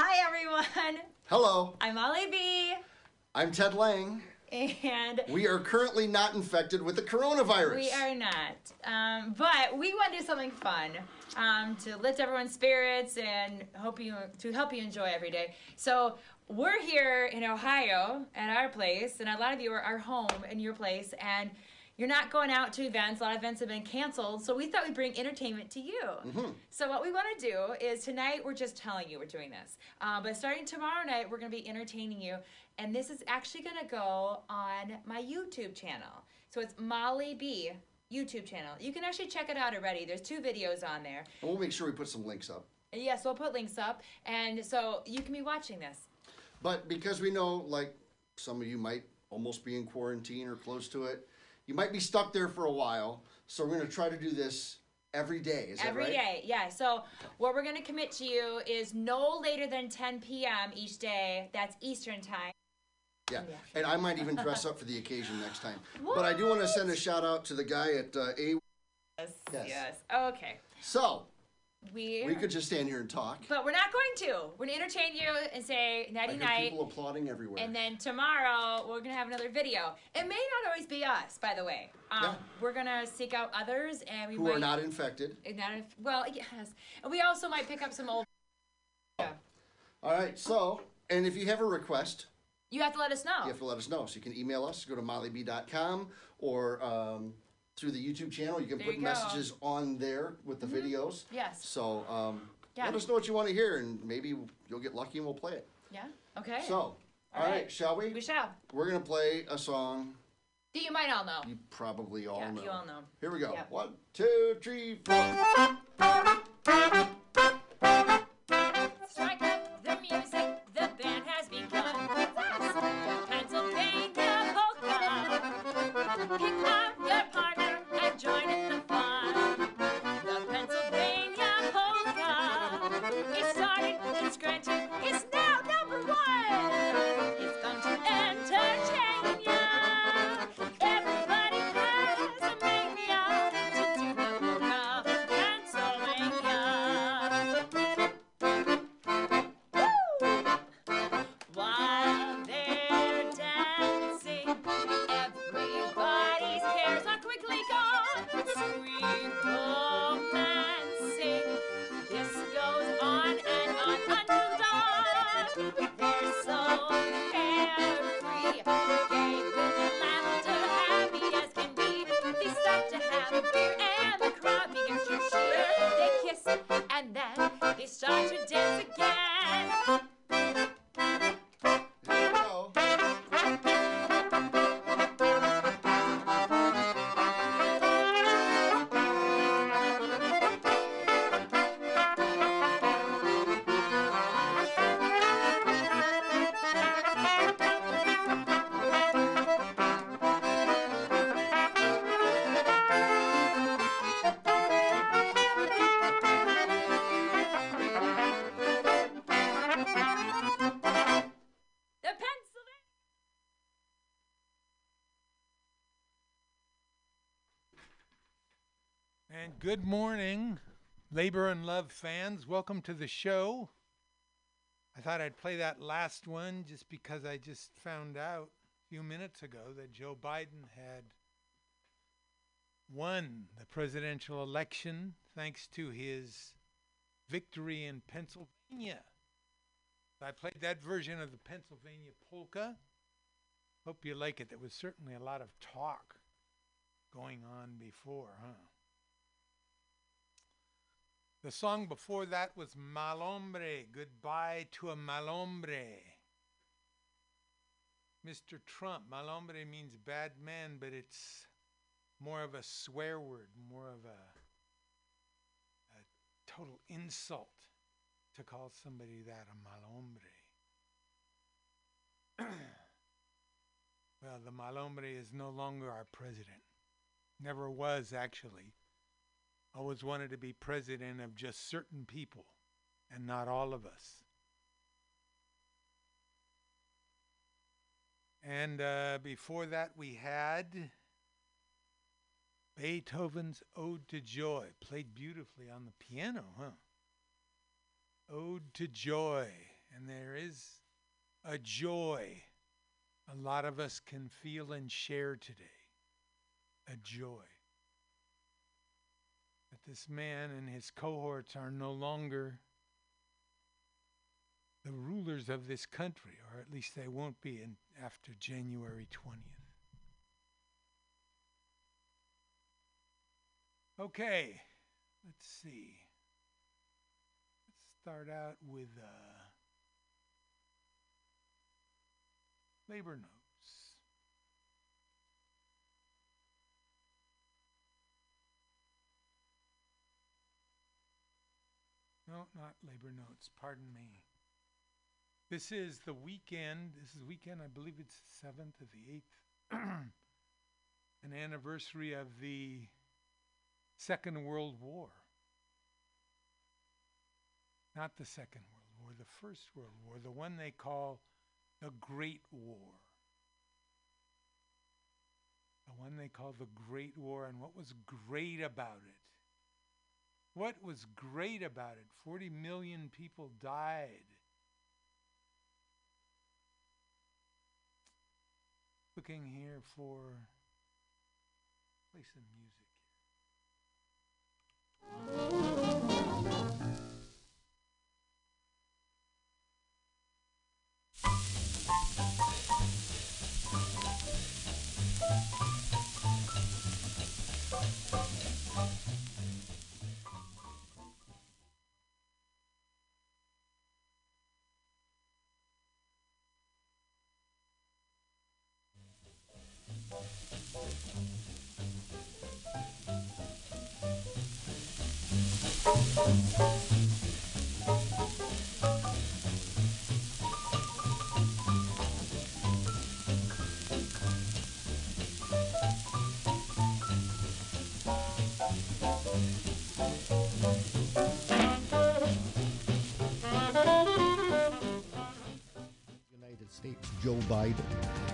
Hi, everyone. Hello, I'm Molly B. I'm Ted Lang. And We are currently not infected with the coronavirus. we are not. Um, but we want to do something fun um, to lift everyone's spirits and hope you to help you enjoy every day. So we're here in Ohio at our place, and a lot of you are, are home in your place, and you're not going out to events. A lot of events have been canceled, so we thought we'd bring entertainment to you. So what we want to do is tonight we're just telling you we're doing this, uh, but starting tomorrow night we're going to be entertaining you, and this is actually going to go on my YouTube channel. So it's Molly B YouTube channel. You can actually check it out already. There's two videos on there. And we'll make sure we put some links up. Yes, we'll put links up, and so you can be watching this. But because we know, like, some of you might almost be in quarantine or close to it, you might be stuck there for a while. So we're going to try to do this every day. Is Every that day, yeah. So what we're gonna commit to you is no later than 10 p.m. each day. That's Eastern time. Yeah. And I might even dress up for the occasion next time. But I do want to send a shout out to the guy at uh, A. Yes. Yes. Yes. Okay. So We. we could just stand here and talk. But we're not going to. We're gonna entertain you and say I nighty hear night. people applauding everywhere. And then tomorrow we're gonna have another video. It may not always be us, by the way. Um, Yeah. We're gonna seek out others, and we who might. are not infected. Not if, well, yes, and we also might pick up some old. Yeah. All right. So, and if you have a request, You have to let us know. you have to let us know. So you can email us, go to mollyb.com, or um, through the YouTube channel. You can There put you. Mm-hmm. messages on there with the videos. Yes. So um, Yeah. let us know what you want to hear, and maybe you'll get lucky and we'll play it. Yeah. Okay. So, all All right. right. shall we? we shall. We're going to play a song That you might all know. you probably all Yeah, know. you all know. Here we go. Yeah. One, two, three, four. good morning, Labor and Love fans. Welcome to the show. I thought I'd play that last one just because I just found out a few minutes ago that Joe Biden had won the presidential election thanks to his victory in Pennsylvania. I played that version of the Pennsylvania polka. Hope you like it. There was certainly a lot of talk going on before, huh? The song before that was Mal Hombre, Goodbye to a Mal Hombre. Mr. Trump, Mal Hombre means bad man, but it's more of a swear word, more of a, a total insult to call somebody that a Mal Hombre. well, the Mal Hombre is no longer our president. Never was, actually always wanted to be president of just certain people and not all of us. And uh, before that, we had Beethoven's Ode to Joy, played beautifully on the piano, huh? Ode to Joy. And there is a joy a lot of us can feel and share today. A joy this man and his cohorts are no longer the rulers of this country, or at least they won't be in, after January 20th. Okay, let's see. Let's start out with uh, labor notes. No, not labor notes, pardon me. This is the weekend, this is weekend, I believe it's the 7th or the 8th, an anniversary of the Second World War. Not the Second World War, the First World War, the one they call the Great War. The one they call the Great War, and what was great about it? What was great about it? 40 million people died. Looking here for play some music.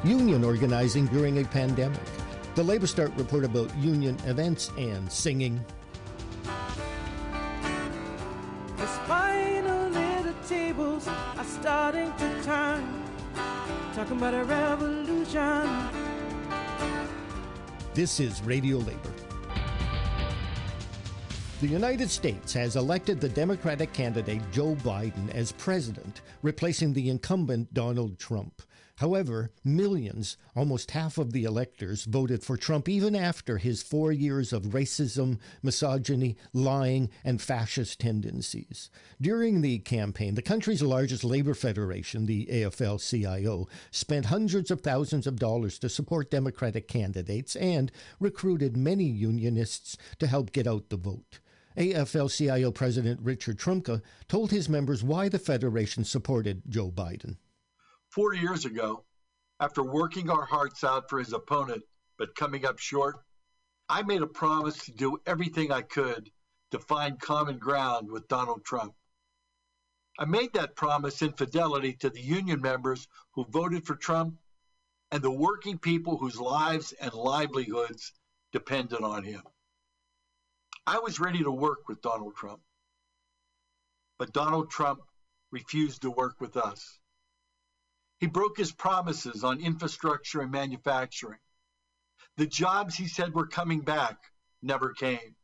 Union organizing during a pandemic. The Labor Start report about union events and singing. The spinal little tables are starting to turn. Talking about a revolution. This is Radio Labor. The United States has elected the Democratic candidate Joe Biden as president, replacing the incumbent Donald Trump. However, millions, almost half of the electors, voted for Trump even after his four years of racism, misogyny, lying, and fascist tendencies. During the campaign, the country's largest labor federation, the AFL CIO, spent hundreds of thousands of dollars to support Democratic candidates and recruited many unionists to help get out the vote. AFL CIO President Richard Trumka told his members why the Federation supported Joe Biden. Four years ago, after working our hearts out for his opponent but coming up short, I made a promise to do everything I could to find common ground with Donald Trump. I made that promise in fidelity to the union members who voted for Trump and the working people whose lives and livelihoods depended on him. I was ready to work with Donald Trump. But Donald Trump refused to work with us. He broke his promises on infrastructure and manufacturing. The jobs he said were coming back never came.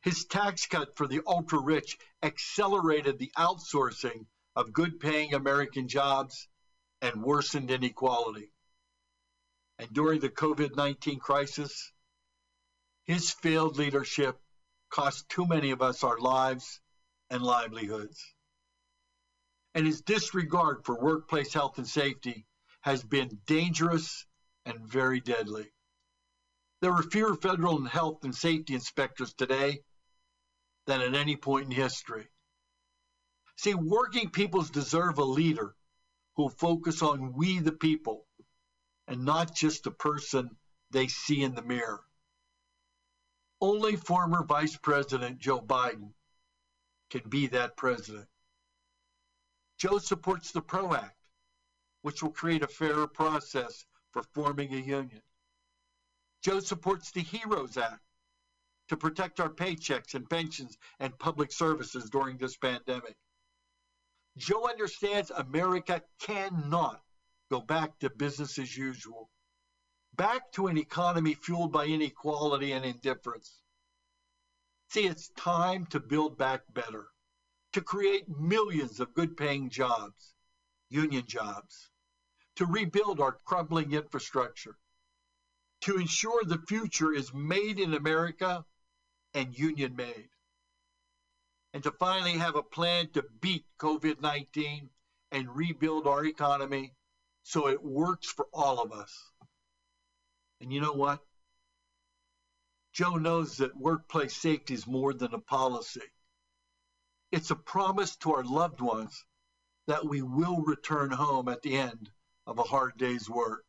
His tax cut for the ultra rich accelerated the outsourcing of good paying American jobs and worsened inequality. And during the COVID 19 crisis, his failed leadership cost too many of us our lives and livelihoods. And his disregard for workplace health and safety has been dangerous and very deadly. There are fewer federal health and safety inspectors today than at any point in history. See, working peoples deserve a leader who will focus on we the people and not just the person they see in the mirror. Only former Vice President Joe Biden can be that president. Joe supports the PRO Act, which will create a fairer process for forming a union. Joe supports the HEROES Act to protect our paychecks and pensions and public services during this pandemic. Joe understands America cannot go back to business as usual, back to an economy fueled by inequality and indifference. See, it's time to build back better, to create millions of good paying jobs, union jobs, to rebuild our crumbling infrastructure, to ensure the future is made in America and union made, and to finally have a plan to beat COVID 19 and rebuild our economy so it works for all of us. And you know what? Joe knows that workplace safety is more than a policy. It's a promise to our loved ones that we will return home at the end of a hard day's work.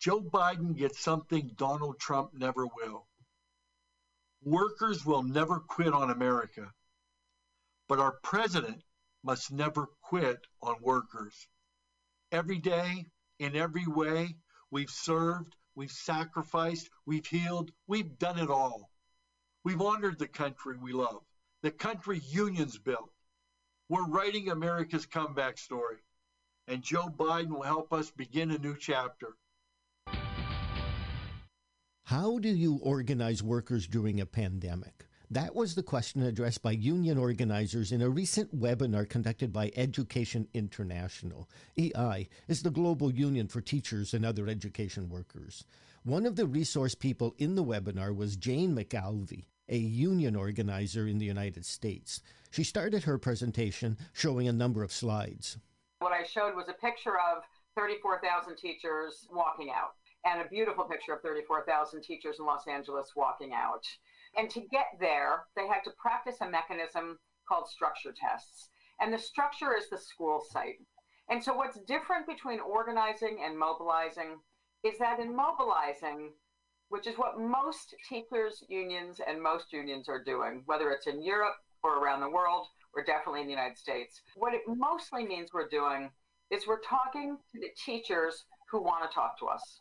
Joe Biden gets something Donald Trump never will. Workers will never quit on America, but our president must never quit on workers. Every day, in every way, we've served, we've sacrificed, we've healed, we've done it all. We've honored the country we love, the country unions built. We're writing America's comeback story and Joe Biden will help us begin a new chapter. How do you organize workers during a pandemic? That was the question addressed by union organizers in a recent webinar conducted by Education International. EI is the global union for teachers and other education workers. One of the resource people in the webinar was Jane McAlevey, a union organizer in the United States. She started her presentation showing a number of slides. What I showed was a picture of 34,000 teachers walking out and a beautiful picture of 34,000 teachers in Los Angeles walking out. And to get there, they had to practice a mechanism called structure tests. And the structure is the school site. And so, what's different between organizing and mobilizing is that in mobilizing, which is what most teachers' unions and most unions are doing, whether it's in Europe or around the world, or definitely in the United States, what it mostly means we're doing is we're talking to the teachers who want to talk to us.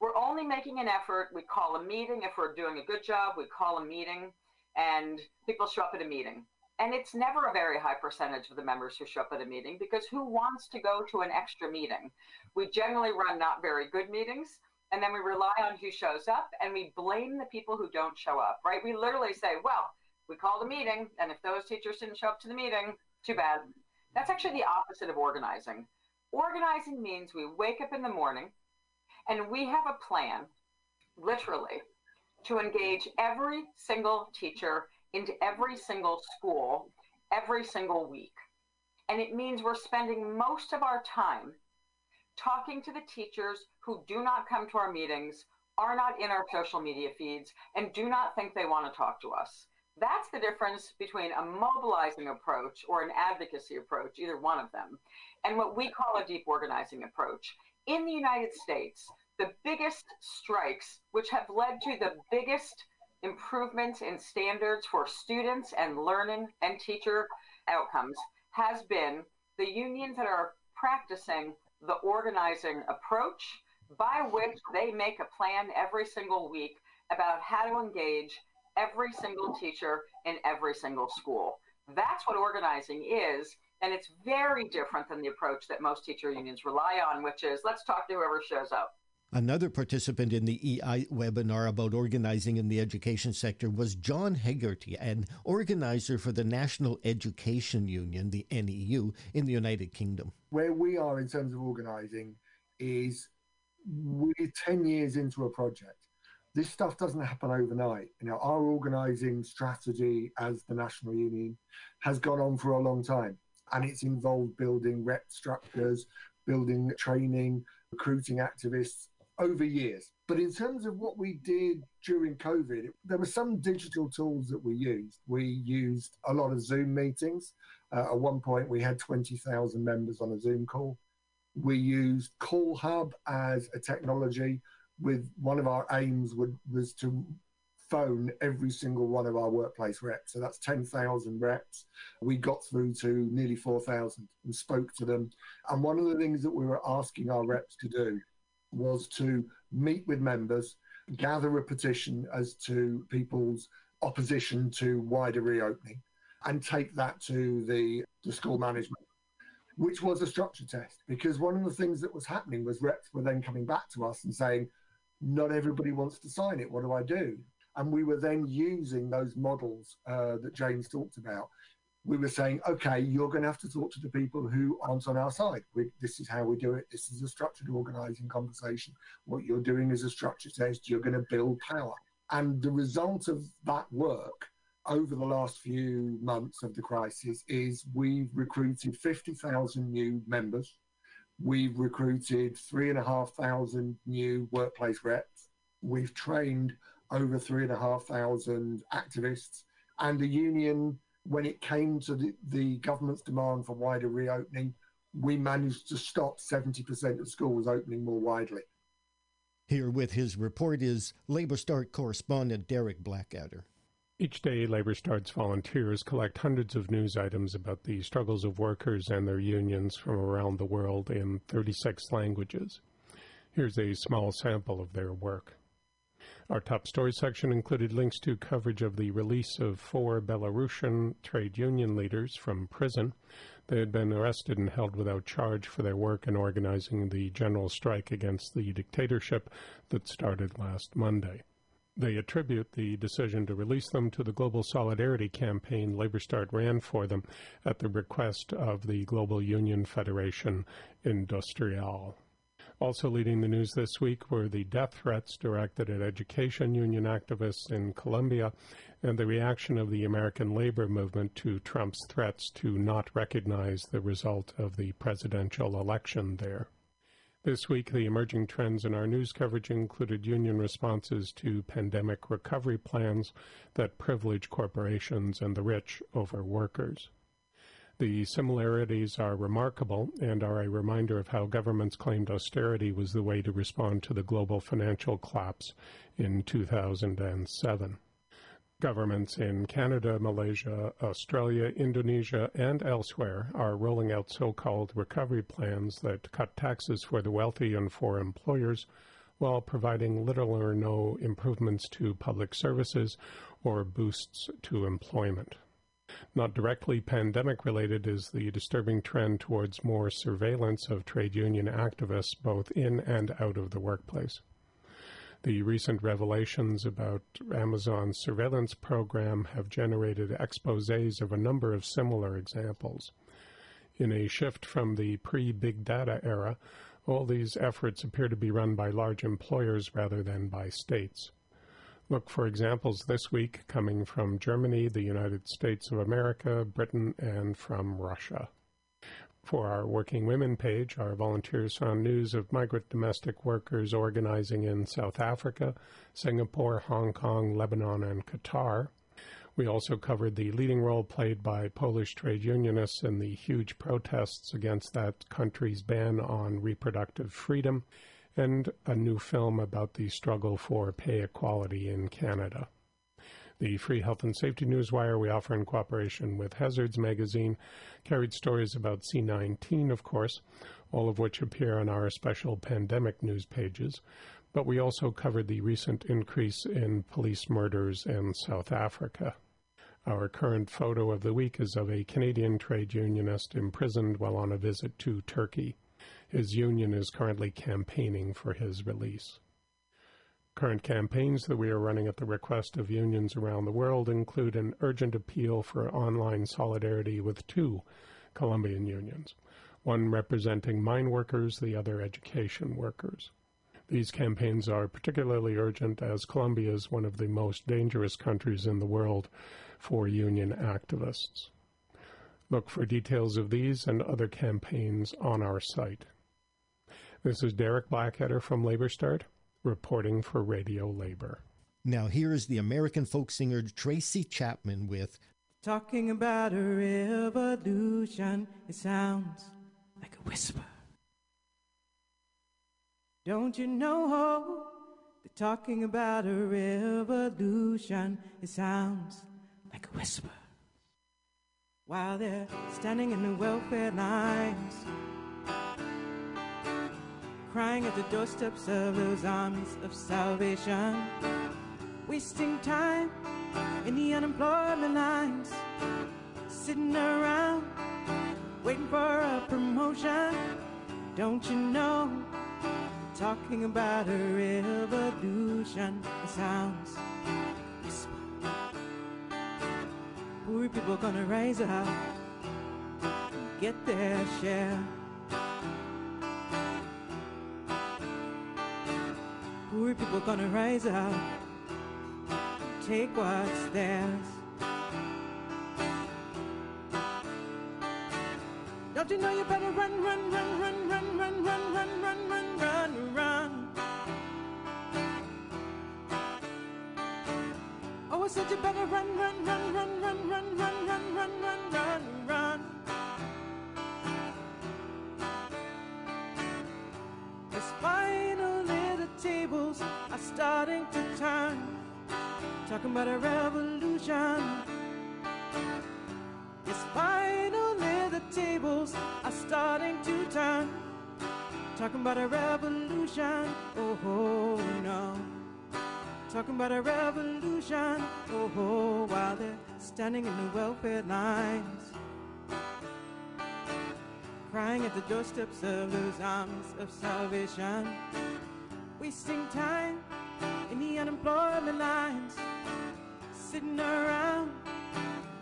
We're only making an effort. We call a meeting. If we're doing a good job, we call a meeting and people show up at a meeting. And it's never a very high percentage of the members who show up at a meeting because who wants to go to an extra meeting? We generally run not very good meetings and then we rely on who shows up and we blame the people who don't show up, right? We literally say, well, we called a meeting and if those teachers didn't show up to the meeting, too bad. That's actually the opposite of organizing. Organizing means we wake up in the morning and we have a plan, literally, to engage every single teacher into every single school every single week. And it means we're spending most of our time talking to the teachers who do not come to our meetings, are not in our social media feeds, and do not think they want to talk to us. That's the difference between a mobilizing approach or an advocacy approach, either one of them, and what we call a deep organizing approach in the United States, the biggest strikes, which have led to the biggest improvements in standards for students and learning and teacher outcomes, has been the unions that are practicing the organizing approach by which they make a plan every single week about how to engage every single teacher in every single school. That's what organizing is. And it's very different than the approach that most teacher unions rely on, which is let's talk to whoever shows up. Another participant in the EI webinar about organizing in the education sector was John Hegarty, an organizer for the National Education Union, the NEU, in the United Kingdom. Where we are in terms of organizing is we're 10 years into a project. This stuff doesn't happen overnight. You know, our organizing strategy as the National Union has gone on for a long time and it's involved building rep structures, building training, recruiting activists over years. But in terms of what we did during COVID, there were some digital tools that we used. We used a lot of Zoom meetings. Uh, at one point, we had 20,000 members on a Zoom call. We used CallHub as a technology. With one of our aims would, was to phone every single one of our workplace reps. So that's 10,000 reps. We got through to nearly 4,000 and spoke to them. And one of the things that we were asking our reps to do was to meet with members, gather a petition as to people's opposition to wider reopening, and take that to the, the school management, which was a structure test. Because one of the things that was happening was reps were then coming back to us and saying, not everybody wants to sign it. What do I do? And we were then using those models uh, that James talked about. We were saying, okay, you're going to have to talk to the people who aren't on our side. We, this is how we do it. This is a structured organizing conversation. What you're doing is a structure test. You're going to build power. And the result of that work over the last few months of the crisis is we've recruited 50,000 new members. We've recruited three and a half thousand new workplace reps. We've trained over three and a half thousand activists. And the union, when it came to the, the government's demand for wider reopening, we managed to stop 70% of schools opening more widely. Here with his report is Labor Start correspondent Derek Blackadder. Each day, Labor Start's volunteers collect hundreds of news items about the struggles of workers and their unions from around the world in 36 languages. Here's a small sample of their work. Our top story section included links to coverage of the release of four Belarusian trade union leaders from prison. They had been arrested and held without charge for their work in organizing the general strike against the dictatorship that started last Monday. They attribute the decision to release them to the Global Solidarity Campaign Labor Start ran for them at the request of the Global Union Federation IndustriALL. Also leading the news this week were the death threats directed at education union activists in Colombia and the reaction of the American labor movement to Trump's threats to not recognize the result of the presidential election there. This week, the emerging trends in our news coverage included union responses to pandemic recovery plans that privilege corporations and the rich over workers. The similarities are remarkable and are a reminder of how governments claimed austerity was the way to respond to the global financial collapse in 2007. Governments in Canada, Malaysia, Australia, Indonesia, and elsewhere are rolling out so-called recovery plans that cut taxes for the wealthy and for employers while providing little or no improvements to public services or boosts to employment. Not directly pandemic related is the disturbing trend towards more surveillance of trade union activists both in and out of the workplace. The recent revelations about Amazon's surveillance program have generated exposes of a number of similar examples. In a shift from the pre-big data era, all these efforts appear to be run by large employers rather than by states. Look for examples this week coming from Germany, the United States of America, Britain, and from Russia. For our Working Women page, our volunteers found news of migrant domestic workers organizing in South Africa, Singapore, Hong Kong, Lebanon, and Qatar. We also covered the leading role played by Polish trade unionists in the huge protests against that country's ban on reproductive freedom and a new film about the struggle for pay equality in Canada. The Free Health and Safety Newswire we offer in cooperation with Hazards magazine carried stories about C19, of course, all of which appear on our special pandemic news pages, but we also covered the recent increase in police murders in South Africa. Our current photo of the week is of a Canadian trade unionist imprisoned while on a visit to Turkey. His union is currently campaigning for his release. Current campaigns that we are running at the request of unions around the world include an urgent appeal for online solidarity with two Colombian unions, one representing mine workers, the other education workers. These campaigns are particularly urgent as Colombia is one of the most dangerous countries in the world for union activists. Look for details of these and other campaigns on our site. This is Derek Blackadder from Labor Start, reporting for Radio Labor. Now, here is the American folk singer Tracy Chapman with Talking about a revolution, it sounds like a whisper. Don't you know? They're talking about a revolution, it sounds like a whisper. While they're standing in the welfare lines crying at the doorsteps of those armies of salvation, wasting time in the unemployment lines, sitting around waiting for a promotion. Don't you know? Talking about a revolution. It sounds whisper. Poor people gonna rise up, and get their share. Poor people gonna rise up, take what's theirs. Don't you know you better run, run, run, run, run, run, run, run, run, run, run, run. Oh, I said you better run, run, run, run, run, run, run, run, run, run. Talking about a revolution. Yes, finally the tables are starting to turn. Talking about a revolution. Oh, oh no. Talking about a revolution. Oh, oh, while they're standing in the welfare lines. Crying at the doorsteps of those arms of salvation. Wasting time in the unemployment lines. Sitting around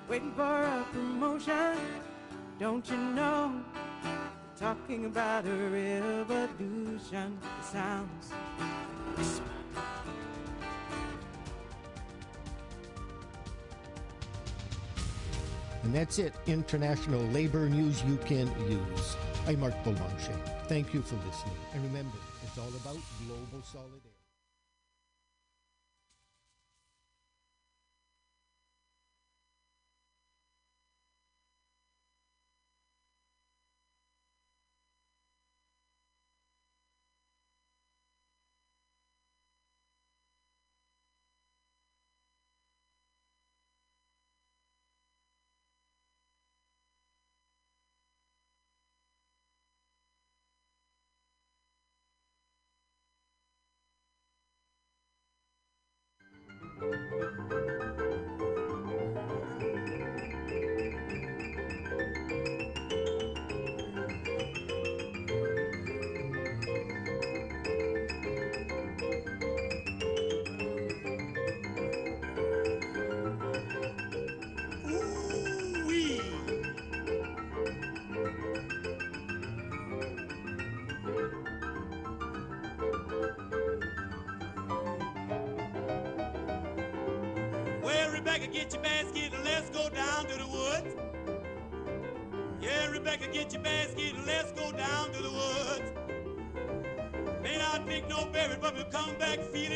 waiting for a promotion. Don't you know? Talking about a revolution. It sounds. And that's it. International labor news you can use. I'm Mark Boulanger. Thank you for listening. And remember, it's all about global solidarity. Rebecca, get your basket and let's go down to the woods. Yeah, Rebecca, get your basket and let's go down to the woods. May not pick no berry, but we'll come back feeling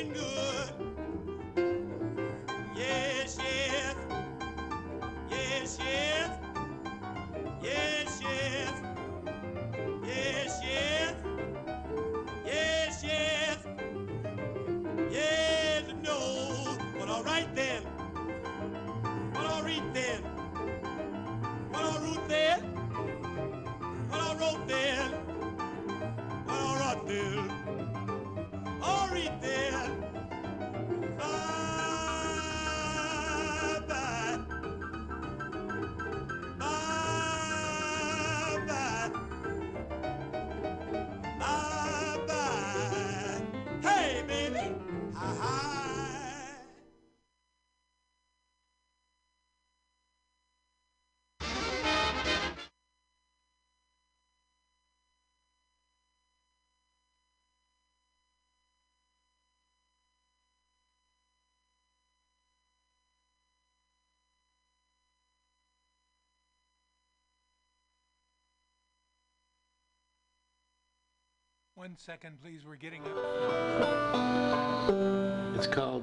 One second, please. We're getting up. It's called,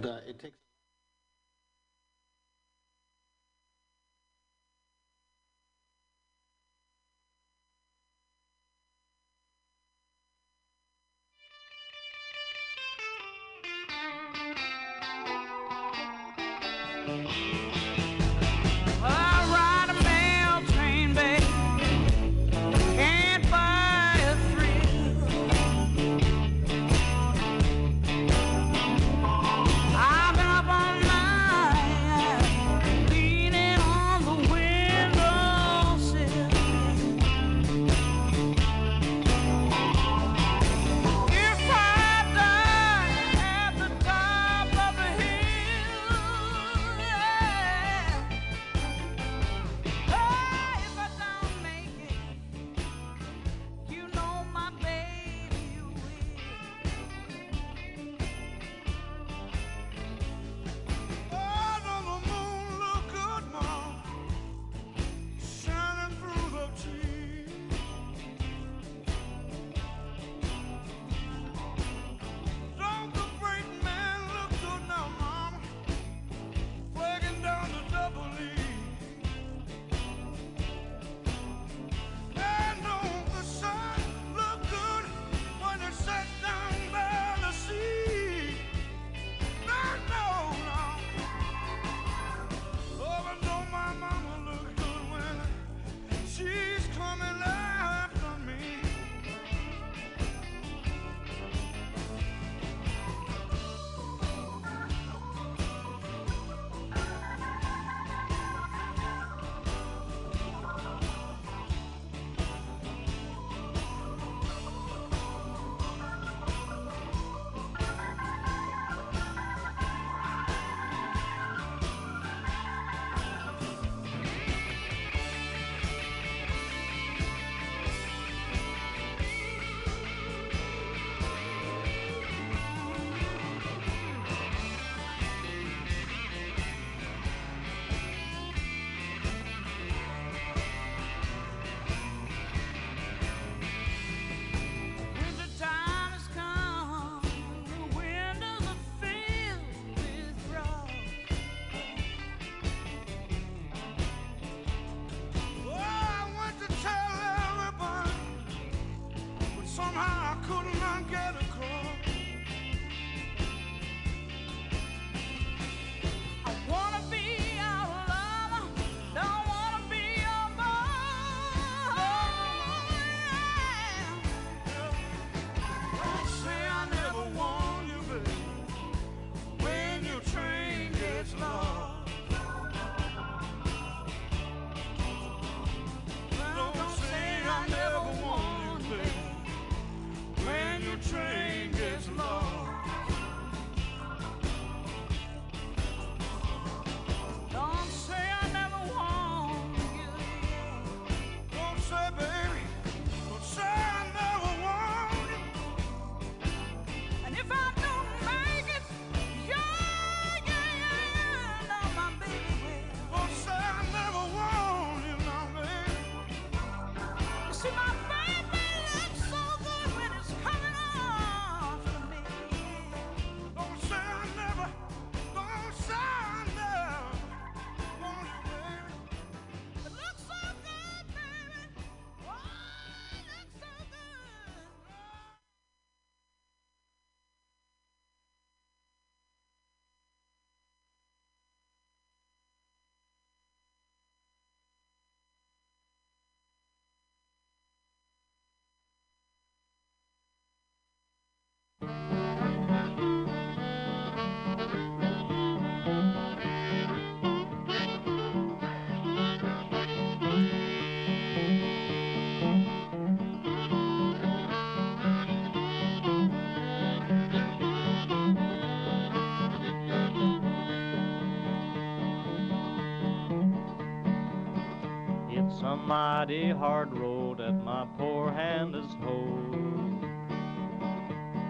mighty hard road that my poor hand has hold.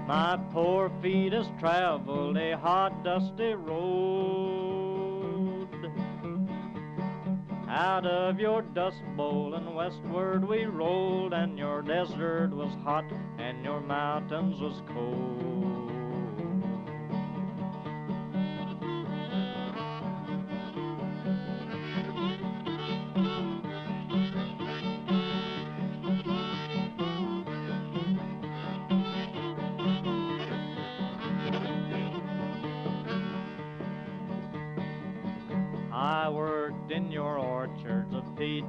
My poor feet has traveled a hot, dusty road. Out of your dust bowl and westward we rolled, and your desert was hot, and your mountains was cold.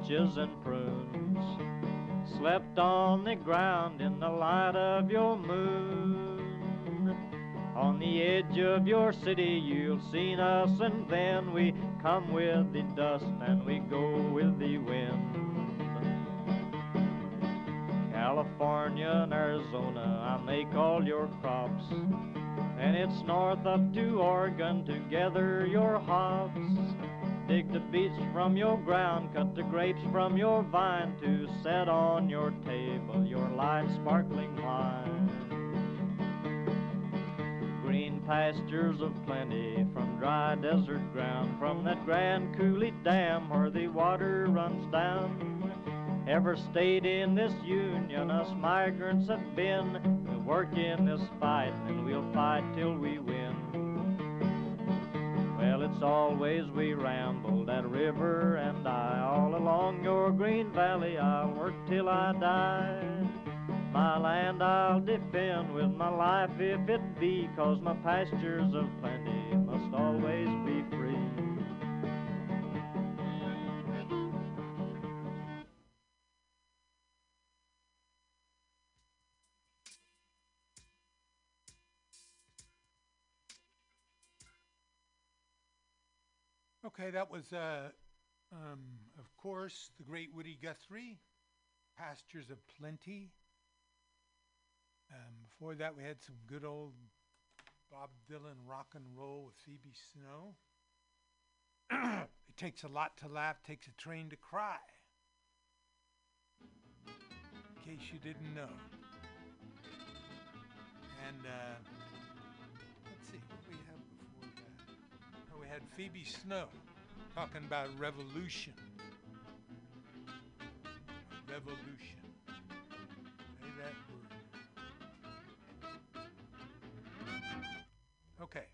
Peaches and prunes, slept on the ground in the light of your moon. On the edge of your city you'll seen us, and then we come with the dust and we go with the wind. California and Arizona, I make all your crops. And it's north up to Oregon to gather your hops. Dig the beets from your ground, cut the grapes from your vine to set on your table your light sparkling wine. Green pastures of plenty from dry desert ground, from that grand Coulee Dam where the water runs down. Ever stayed in this union, us migrants have been. we'll work in this fight, and we'll fight till we win. Well, it's always we ramble that river and I. All along your green valley, I'll work till I die. My land I'll defend with my life if it be, cause my pastures of plenty must always be free. Okay, that was, uh, um, of course, the great Woody Guthrie, Pastures of Plenty. Um, before that, we had some good old Bob Dylan rock and roll with Phoebe Snow. it takes a lot to laugh, takes a train to cry. In case you didn't know. And uh, let's see what we have before that. Oh, we had Phoebe Snow talking about revolution. Revolution. Say that word. Okay.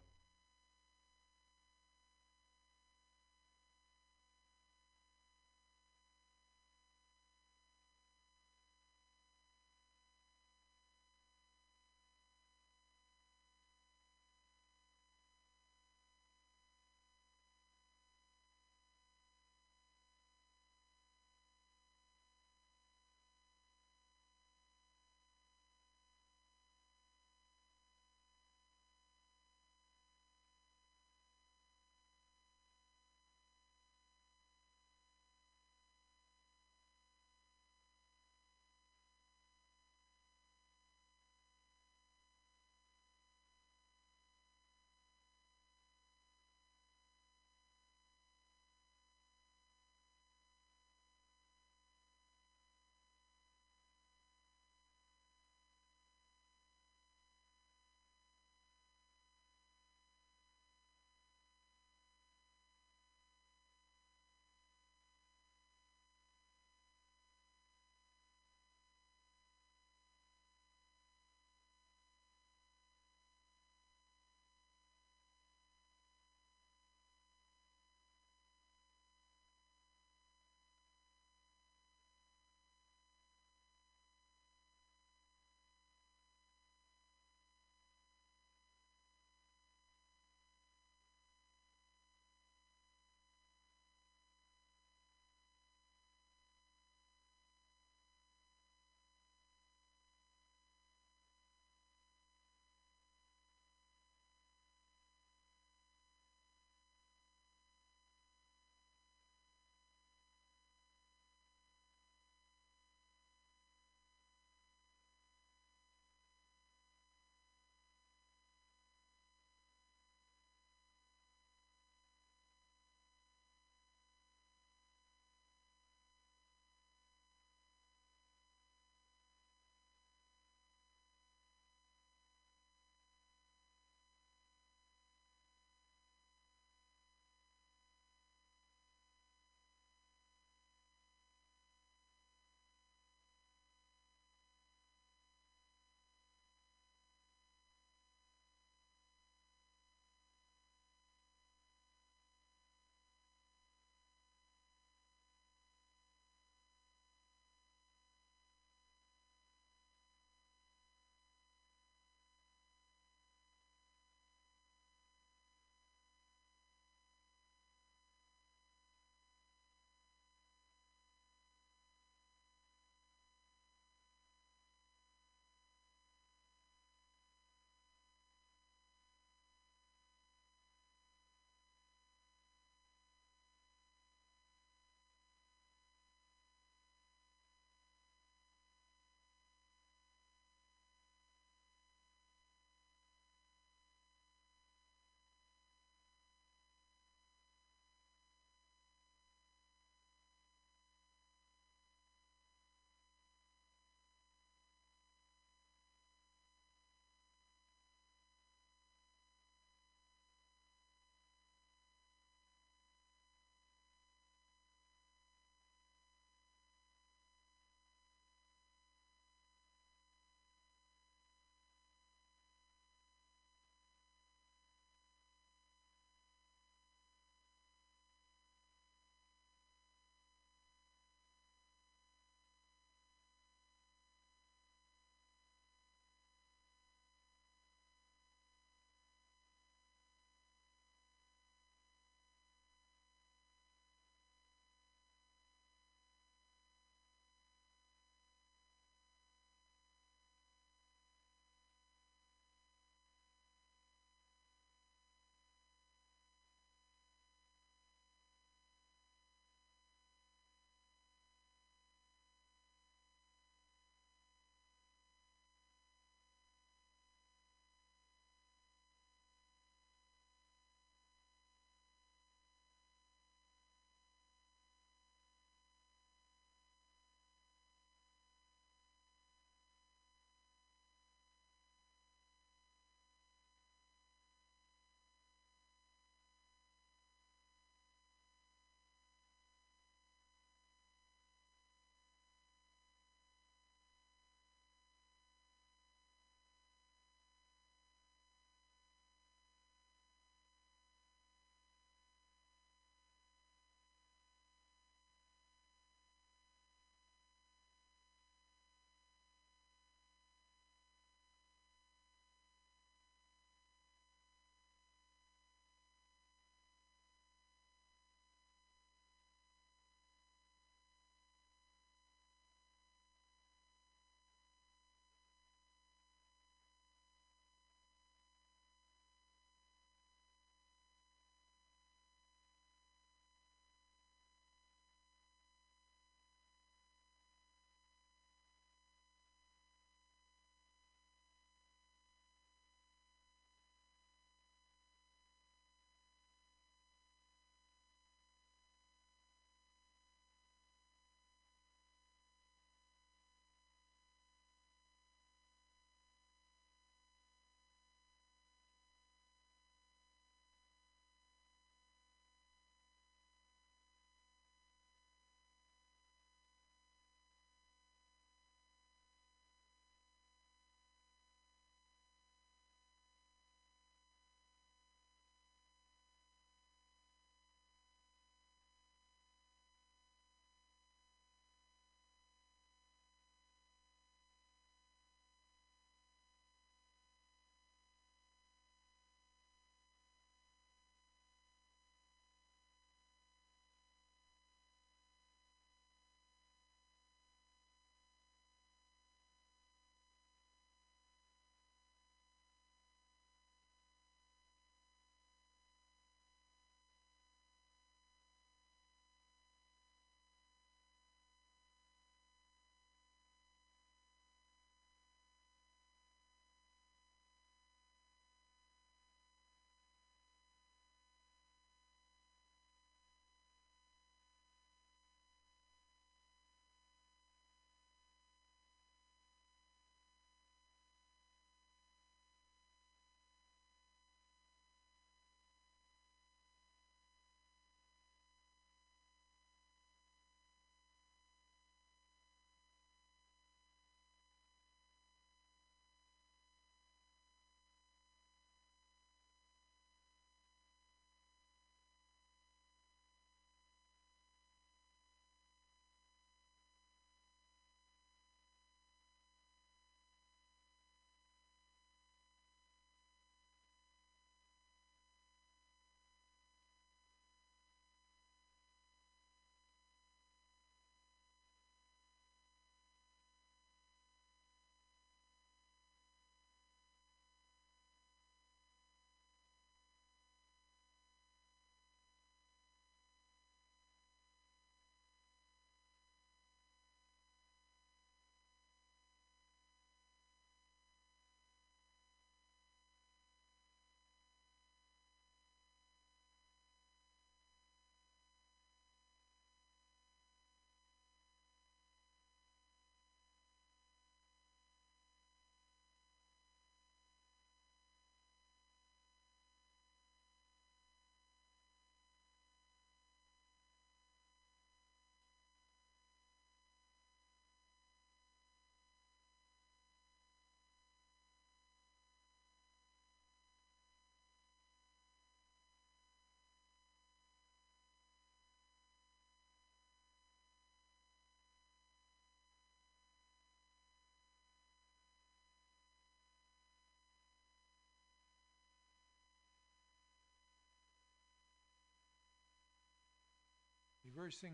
Reversing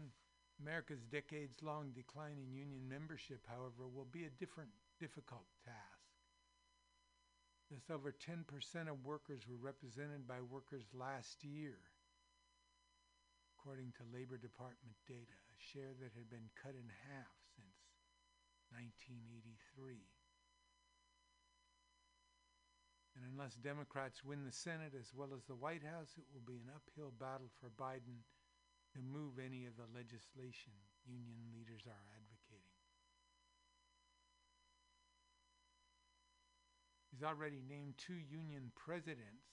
America's decades long decline in union membership, however, will be a different, difficult task. Just over 10% of workers were represented by workers last year, according to Labor Department data, a share that had been cut in half since 1983. And unless Democrats win the Senate as well as the White House, it will be an uphill battle for Biden to move any of the legislation union leaders are advocating. He's already named two union presidents,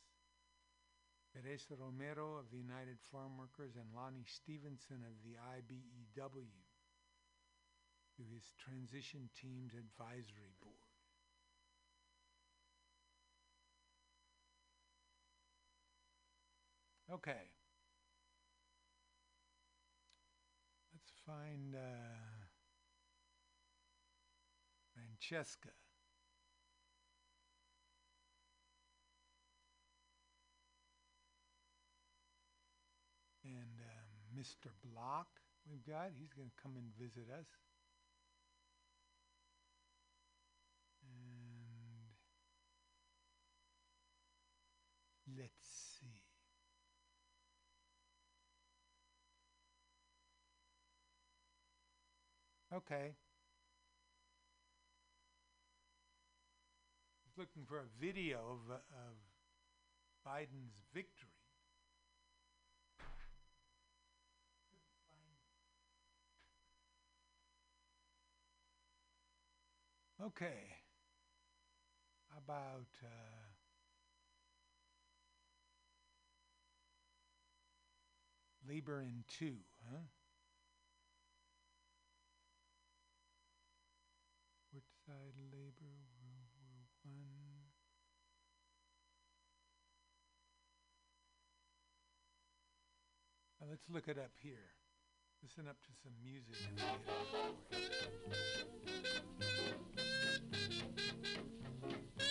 Teresa Romero of the United Farm Workers and Lonnie Stephenson of the IBEW, to his transition team's advisory board. Okay. Let's find uh, Francesca. And um, Mr. Block, we've got. He's going to come and visit us. And let's Okay. He's looking for a video of, uh, of Biden's victory. Okay. About uh, labor in two, huh? Labor One. Now let's look it up here. Listen up to some music. and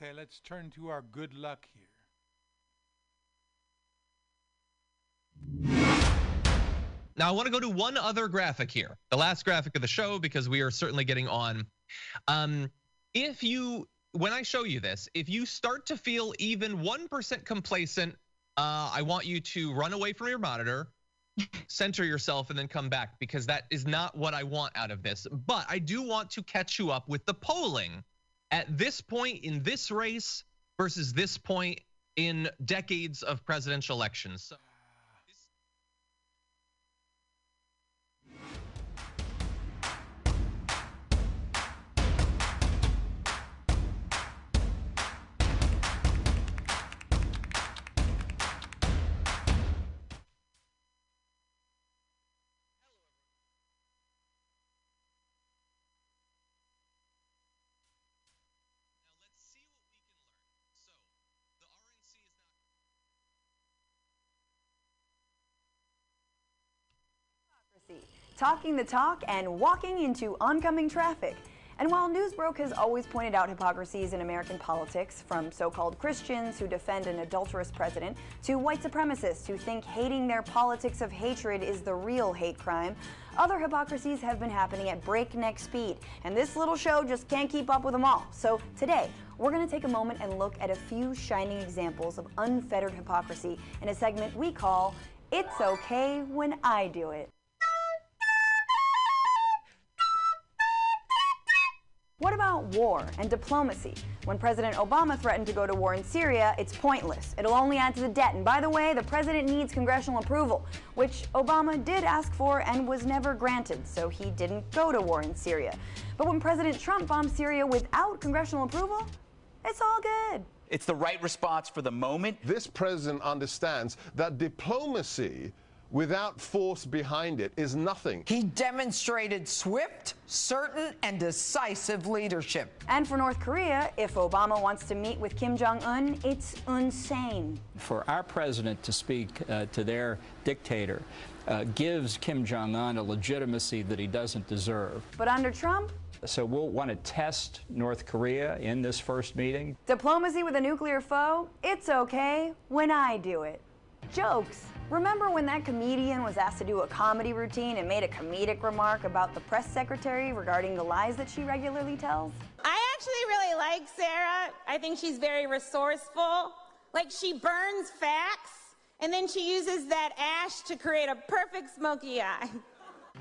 Okay, let's turn to our good luck here. Now, I want to go to one other graphic here, the last graphic of the show, because we are certainly getting on. Um, if you, when I show you this, if you start to feel even 1% complacent, uh, I want you to run away from your monitor, center yourself, and then come back, because that is not what I want out of this. But I do want to catch you up with the polling at this point in this race versus this point in decades of presidential elections. So talking the talk and walking into oncoming traffic. And while Newsbroke has always pointed out hypocrisies in American politics, from so called Christians who defend an adulterous president to white supremacists who think hating their politics of hatred is the real hate crime, other hypocrisies have been happening at breakneck speed, and this little show just can't keep up with them all. So today, we're going to take a moment and look at a few shining examples of unfettered hypocrisy in a segment we call It's Okay When I Do It. What about war and diplomacy? When President Obama threatened to go to war in Syria, it's pointless. It'll only add to the debt. And by the way, the president needs congressional approval, which Obama did ask for and was never granted, so he didn't go to war in Syria. But when President Trump bombed Syria without congressional approval, it's all good. It's the right response for the moment. This president understands that diplomacy without force behind it is nothing. He demonstrated swift, certain, and decisive leadership. And for North Korea, if Obama wants to meet with Kim Jong un, it's insane. For our president to speak uh, to their dictator uh, gives Kim Jong un a legitimacy that he doesn't deserve. But under Trump, so we'll want to test North Korea in this first meeting. Diplomacy with a nuclear foe? It's okay when I do it. Jokes. Remember when that comedian was asked to do a comedy routine and made a comedic remark about the press secretary regarding the lies that she regularly tells? I actually really like Sarah. I think she's very resourceful. Like she burns facts and then she uses that ash to create a perfect smoky eye.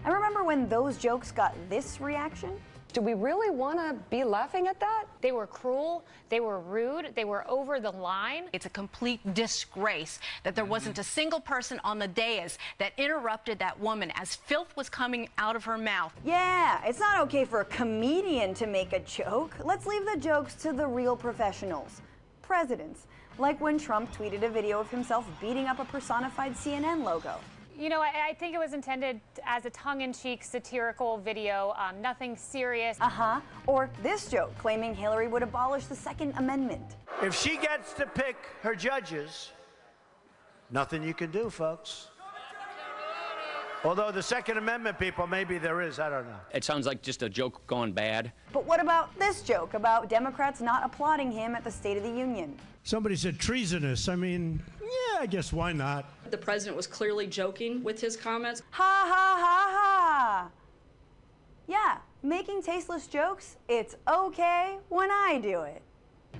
I remember when those jokes got this reaction? Do we really want to be laughing at that? They were cruel, they were rude, they were over the line. It's a complete disgrace that there wasn't a single person on the dais that interrupted that woman as filth was coming out of her mouth. Yeah, it's not okay for a comedian to make a joke. Let's leave the jokes to the real professionals. Presidents. Like when Trump tweeted a video of himself beating up a personified CNN logo. You know, I, I, think it was intended as a tongue-in-cheek satirical video, um, nothing serious. Uh-huh. Or this joke claiming Hillary would abolish the Second Amendment. If she gets to pick her judges, nothing you can do, folks. Although the Second Amendment people, maybe there is, I don't know. It sounds like just a joke gone bad. But what about this joke about Democrats not applauding him at the State of the Union? Somebody said treasonous. I mean, yeah, I guess why not? The president was clearly joking with his comments. Ha ha ha ha! Yeah, making tasteless jokes, it's okay when I do it.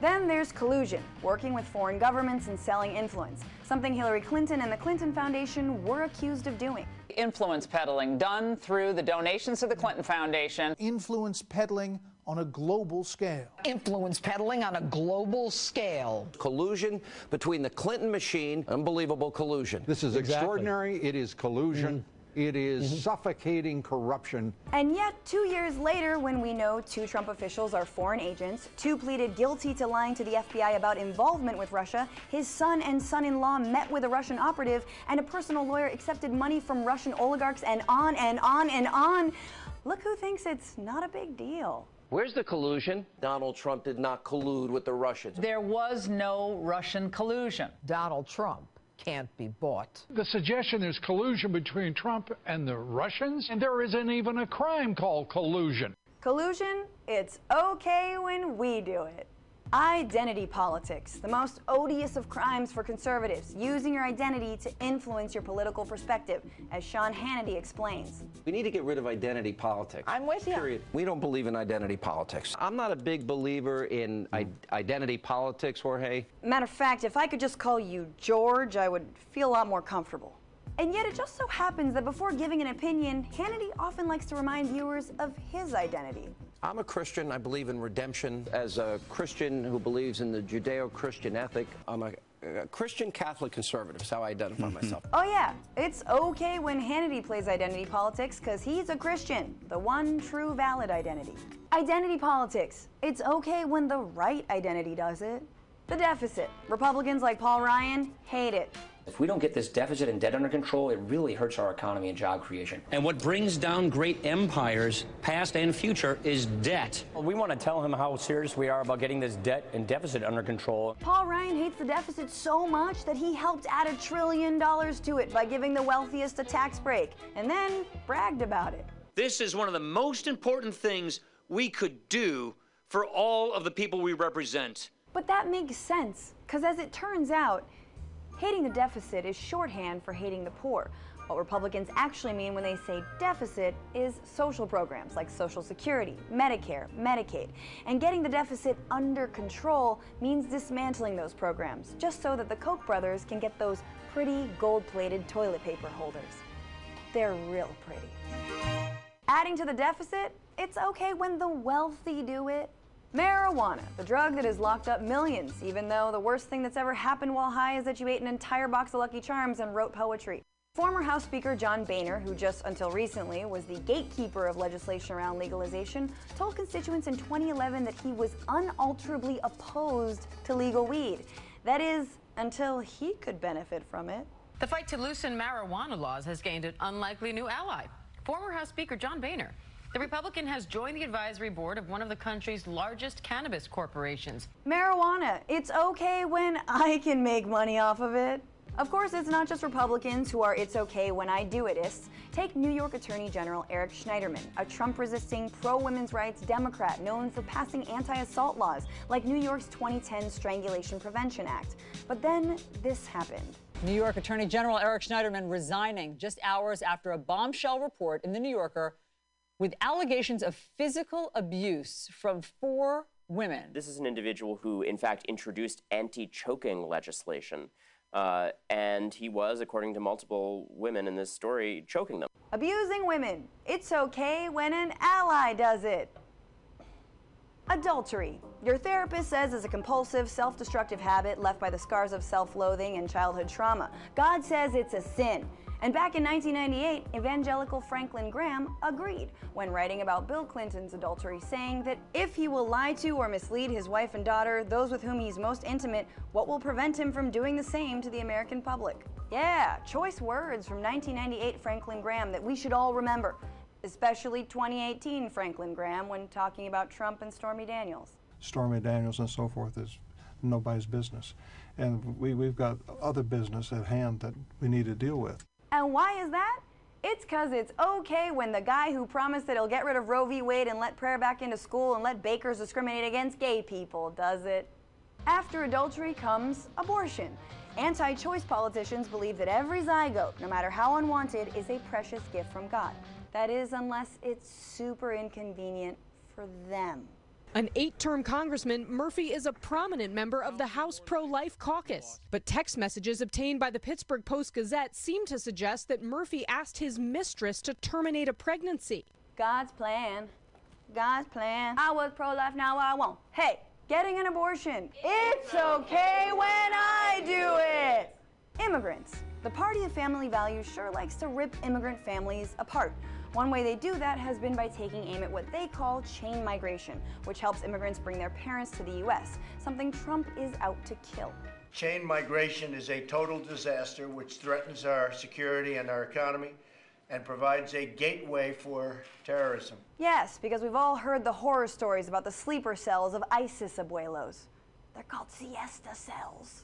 Then there's collusion, working with foreign governments and selling influence, something Hillary Clinton and the Clinton Foundation were accused of doing. Influence peddling done through the donations to the Clinton Foundation. Influence peddling on a global scale. Influence peddling on a global scale. Collusion between the Clinton machine, unbelievable collusion. This is Exactly. extraordinary. It is collusion. Mm. It is mm-hmm. suffocating corruption. And yet, two years later, when we know two Trump officials are foreign agents, two pleaded guilty to lying to the FBI about involvement with Russia, his son and son in law met with a Russian operative, and a personal lawyer accepted money from Russian oligarchs, and on and on and on. Look who thinks it's not a big deal. Where's the collusion? Donald Trump did not collude with the Russians. There was no Russian collusion. Donald Trump can't be bought. The suggestion there's collusion between Trump and the Russians, and there isn't even a crime called collusion. Collusion, it's okay when we do it. Identity politics, the most odious of crimes for conservatives, using your identity to influence your political perspective, as Sean Hannity explains. We need to get rid of identity politics. I'm with you. Period. We don't believe in identity politics. I'm not a big believer in I- identity politics, Jorge. Matter of fact, if I could just call you George, I would feel a lot more comfortable. And yet, it just so happens that before giving an opinion, Hannity often likes to remind viewers of his identity. I'm a Christian. I believe in redemption. As a Christian who believes in the Judeo Christian ethic, I'm a, a Christian Catholic conservative, is how I identify mm-hmm. myself. Oh, yeah, it's okay when Hannity plays identity politics because he's a Christian, the one true valid identity. Identity politics. It's okay when the right identity does it. The deficit. Republicans like Paul Ryan hate it. If we don't get this deficit and debt under control, it really hurts our economy and job creation. And what brings down great empires, past and future, is debt. Well, we want to tell him how serious we are about getting this debt and deficit under control. Paul Ryan hates the deficit so much that he helped add a trillion dollars to it by giving the wealthiest a tax break and then bragged about it. This is one of the most important things we could do for all of the people we represent. But that makes sense, because as it turns out, hating the deficit is shorthand for hating the poor. What Republicans actually mean when they say deficit is social programs like Social Security, Medicare, Medicaid. And getting the deficit under control means dismantling those programs, just so that the Koch brothers can get those pretty gold plated toilet paper holders. They're real pretty. Adding to the deficit, it's okay when the wealthy do it. Marijuana, the drug that has locked up millions, even though the worst thing that's ever happened while high is that you ate an entire box of Lucky Charms and wrote poetry. Former House Speaker John Boehner, who just until recently was the gatekeeper of legislation around legalization, told constituents in 2011 that he was unalterably opposed to legal weed. That is, until he could benefit from it. The fight to loosen marijuana laws has gained an unlikely new ally former House Speaker John Boehner. The Republican has joined the advisory board of one of the country's largest cannabis corporations. Marijuana, it's okay when I can make money off of it. Of course, it's not just Republicans who are it's okay when I do itists. Take New York Attorney General Eric Schneiderman, a Trump resisting pro women's rights Democrat known for passing anti assault laws like New York's 2010 Strangulation Prevention Act. But then this happened. New York Attorney General Eric Schneiderman resigning just hours after a bombshell report in The New Yorker with allegations of physical abuse from four women. This is an individual who, in fact, introduced anti choking legislation. Uh, and he was, according to multiple women in this story, choking them. Abusing women. It's okay when an ally does it. Adultery. Your therapist says is a compulsive, self destructive habit left by the scars of self loathing and childhood trauma. God says it's a sin. And back in 1998, evangelical Franklin Graham agreed when writing about Bill Clinton's adultery, saying that if he will lie to or mislead his wife and daughter, those with whom he's most intimate, what will prevent him from doing the same to the American public? Yeah, choice words from 1998 Franklin Graham that we should all remember especially 2018 Franklin Graham when talking about Trump and Stormy Daniels. Stormy Daniels and so forth is nobody's business. And we, we've got other business at hand that we need to deal with. And why is that? It's because it's okay when the guy who promised that he'll get rid of Roe v. Wade and let prayer back into school and let bakers discriminate against gay people does it. After adultery comes abortion. Anti choice politicians believe that every zygote, no matter how unwanted, is a precious gift from God. That is, unless it's super inconvenient for them. An eight term congressman, Murphy is a prominent member of the House pro life caucus. But text messages obtained by the Pittsburgh Post Gazette seem to suggest that Murphy asked his mistress to terminate a pregnancy. God's plan. God's plan. I was pro life, now I won't. Hey, getting an abortion. It's okay when I do it. Immigrants. The party of family values sure likes to rip immigrant families apart. One way they do that has been by taking aim at what they call chain migration, which helps immigrants bring their parents to the U.S., something Trump is out to kill. Chain migration is a total disaster which threatens our security and our economy and provides a gateway for terrorism. Yes, because we've all heard the horror stories about the sleeper cells of ISIS abuelos. They're called siesta cells.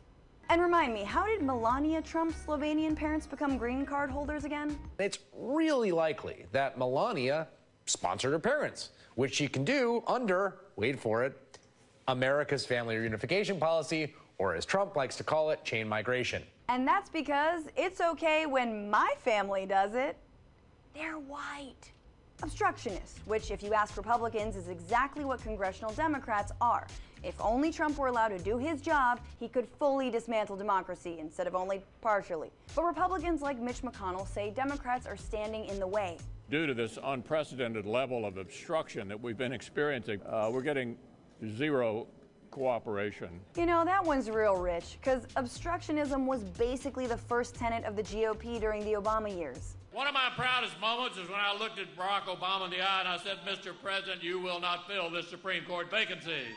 And remind me, how did Melania Trump's Slovenian parents become green card holders again? It's really likely that Melania sponsored her parents, which she can do under, wait for it, America's family reunification policy, or as Trump likes to call it, chain migration. And that's because it's okay when my family does it. They're white. Obstructionists, which, if you ask Republicans, is exactly what congressional Democrats are. If only Trump were allowed to do his job, he could fully dismantle democracy instead of only partially. But Republicans like Mitch McConnell say Democrats are standing in the way. Due to this unprecedented level of obstruction that we've been experiencing, uh, we're getting zero cooperation. You know, that one's real rich, because obstructionism was basically the first tenet of the GOP during the Obama years. One of my proudest moments is when I looked at Barack Obama in the eye and I said, Mr. President, you will not fill this Supreme Court vacancy.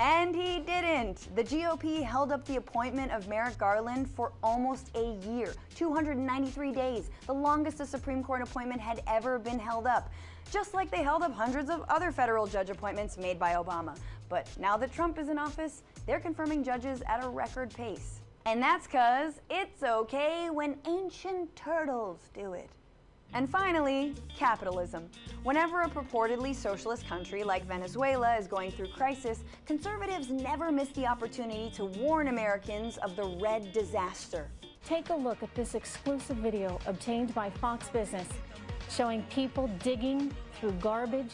And he didn't. The GOP held up the appointment of Merrick Garland for almost a year 293 days, the longest a Supreme Court appointment had ever been held up. Just like they held up hundreds of other federal judge appointments made by Obama. But now that Trump is in office, they're confirming judges at a record pace. And that's because it's okay when ancient turtles do it. And finally, capitalism. Whenever a purportedly socialist country like Venezuela is going through crisis, conservatives never miss the opportunity to warn Americans of the red disaster. Take a look at this exclusive video obtained by Fox Business showing people digging through garbage,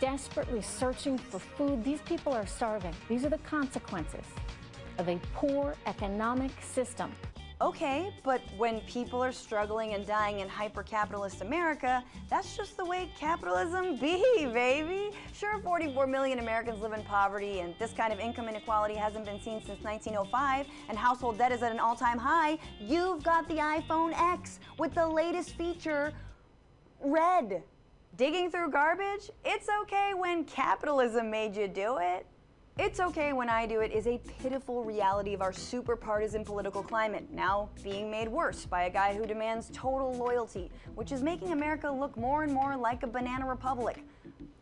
desperately searching for food. These people are starving. These are the consequences of a poor economic system. Okay, but when people are struggling and dying in hyper-capitalist America, that's just the way capitalism be, baby. Sure, 44 million Americans live in poverty, and this kind of income inequality hasn't been seen since 1905, and household debt is at an all-time high. You've got the iPhone X with the latest feature, Red. Digging through garbage? It's okay when capitalism made you do it. It's okay when I do it is a pitiful reality of our super partisan political climate, now being made worse by a guy who demands total loyalty, which is making America look more and more like a banana republic.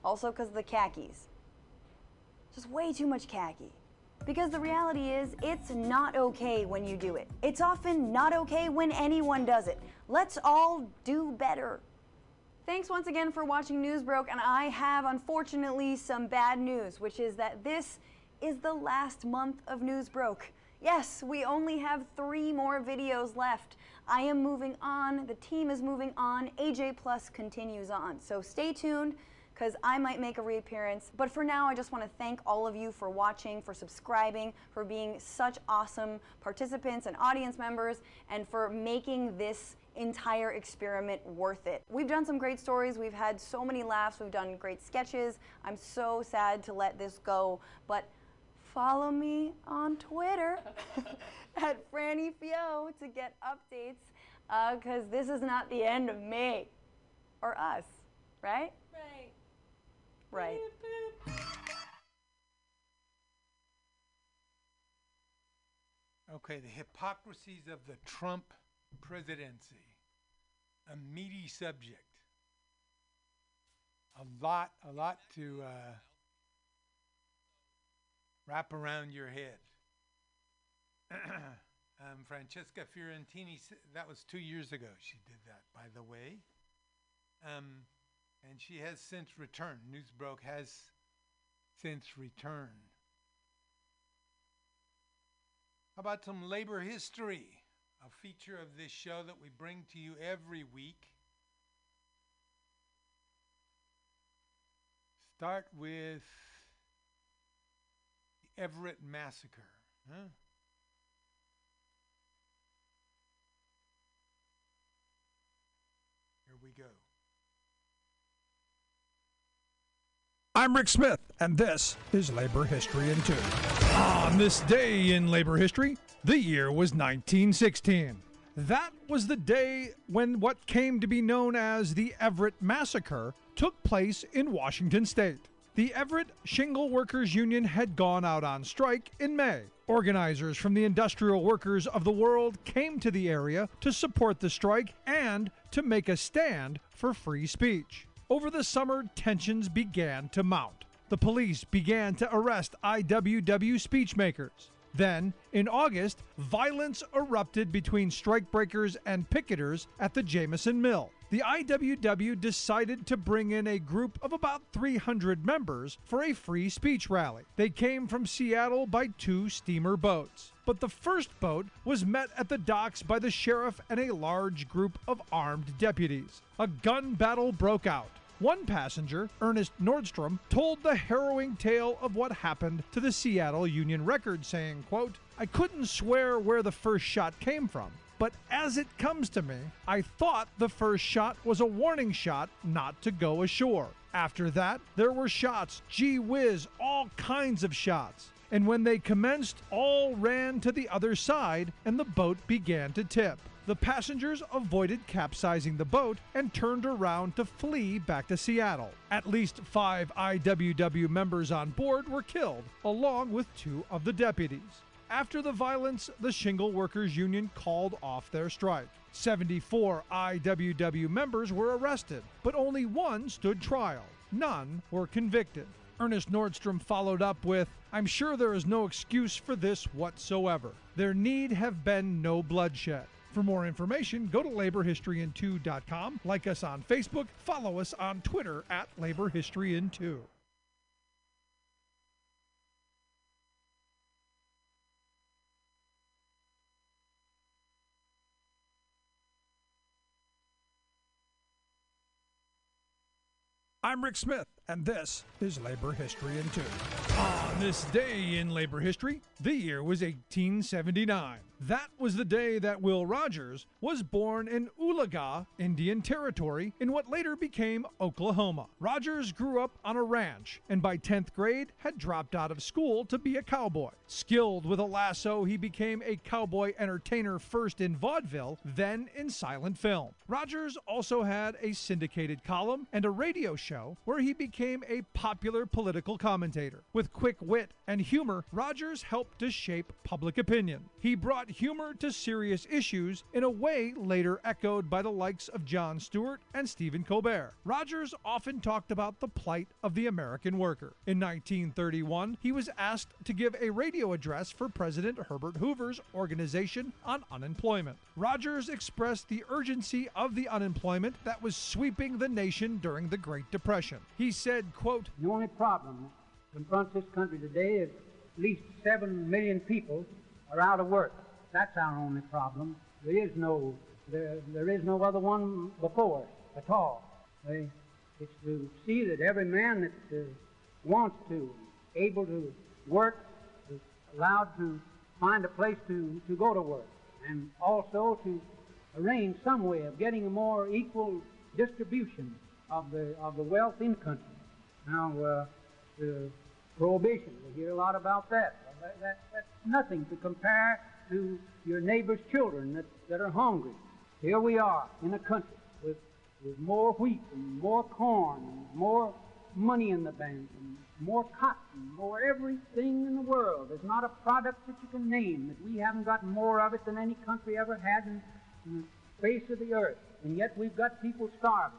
Also because of the khakis. Just way too much khaki. Because the reality is, it's not okay when you do it. It's often not okay when anyone does it. Let's all do better. Thanks once again for watching Newsbroke, and I have unfortunately some bad news, which is that this is the last month of Newsbroke. Yes, we only have three more videos left. I am moving on, the team is moving on, AJ Plus continues on. So stay tuned because I might make a reappearance. But for now, I just want to thank all of you for watching, for subscribing, for being such awesome participants and audience members, and for making this entire experiment worth it. We've done some great stories. We've had so many laughs. We've done great sketches. I'm so sad to let this go, but follow me on Twitter at Franny Fio to get updates because uh, this is not the end of me or us, right? Right. Right. Okay, the hypocrisies of the Trump presidency. A meaty subject. A lot, a lot to uh, wrap around your head. um, Francesca Fiorentini, that was two years ago she did that, by the way. Um, and she has since returned. Newsbroke has since returned. How about some labor history? A feature of this show that we bring to you every week. Start with the Everett Massacre. Huh? Here we go. I'm Rick Smith, and this is Labor History in Two. On this day in labor history, the year was 1916. That was the day when what came to be known as the Everett Massacre took place in Washington state. The Everett Shingle Workers Union had gone out on strike in May. Organizers from the industrial workers of the world came to the area to support the strike and to make a stand for free speech. Over the summer, tensions began to mount. The police began to arrest IWW speechmakers. Then, in August, violence erupted between strikebreakers and picketers at the Jamison Mill. The IWW decided to bring in a group of about 300 members for a free speech rally. They came from Seattle by two steamer boats. But the first boat was met at the docks by the sheriff and a large group of armed deputies. A gun battle broke out. One passenger, Ernest Nordstrom, told the harrowing tale of what happened to the Seattle Union Record, saying, quote, I couldn't swear where the first shot came from, but as it comes to me, I thought the first shot was a warning shot not to go ashore. After that, there were shots, gee whiz, all kinds of shots. And when they commenced, all ran to the other side and the boat began to tip. The passengers avoided capsizing the boat and turned around to flee back to Seattle. At least five IWW members on board were killed, along with two of the deputies. After the violence, the Shingle Workers Union called off their strike. 74 IWW members were arrested, but only one stood trial. None were convicted. Ernest Nordstrom followed up with I'm sure there is no excuse for this whatsoever. There need have been no bloodshed. For more information, go to laborhistoryin2.com, like us on Facebook, follow us on Twitter at laborhistoryin2. I'm Rick Smith, and this is Labor History in Two. On this day in labor history, the year was 1879. That was the day that Will Rogers was born in Oologah, Indian Territory, in what later became Oklahoma. Rogers grew up on a ranch and by 10th grade had dropped out of school to be a cowboy. Skilled with a lasso, he became a cowboy entertainer first in vaudeville, then in silent film. Rogers also had a syndicated column and a radio show where he became a popular political commentator. With quick wit and humor, Rogers helped to shape public opinion. He brought humor to serious issues in a way later echoed by the likes of Jon Stewart and Stephen Colbert. Rogers often talked about the plight of the American worker. In 1931, he was asked to give a radio address for President Herbert Hoover's Organization on Unemployment. Rogers expressed the urgency of the unemployment that was sweeping the nation during the Great Depression. He said, quote, The only problem confronts this country today is at least 7 million people are out of work. That's our only problem. There is no, there, there is no other one before at all. It's to see that every man that uh, wants to, able to work, is allowed to find a place to, to go to work, and also to arrange some way of getting a more equal distribution of the of the wealth in country. Now, uh, the prohibition, we hear a lot about that. Well, that, that. That's nothing to compare to your neighbor's children that, that are hungry. Here we are in a country with, with more wheat and more corn and more money in the bank and more cotton, more everything in the world. There's not a product that you can name that we haven't got more of it than any country ever had in, in the face of the earth. And yet we've got people starving.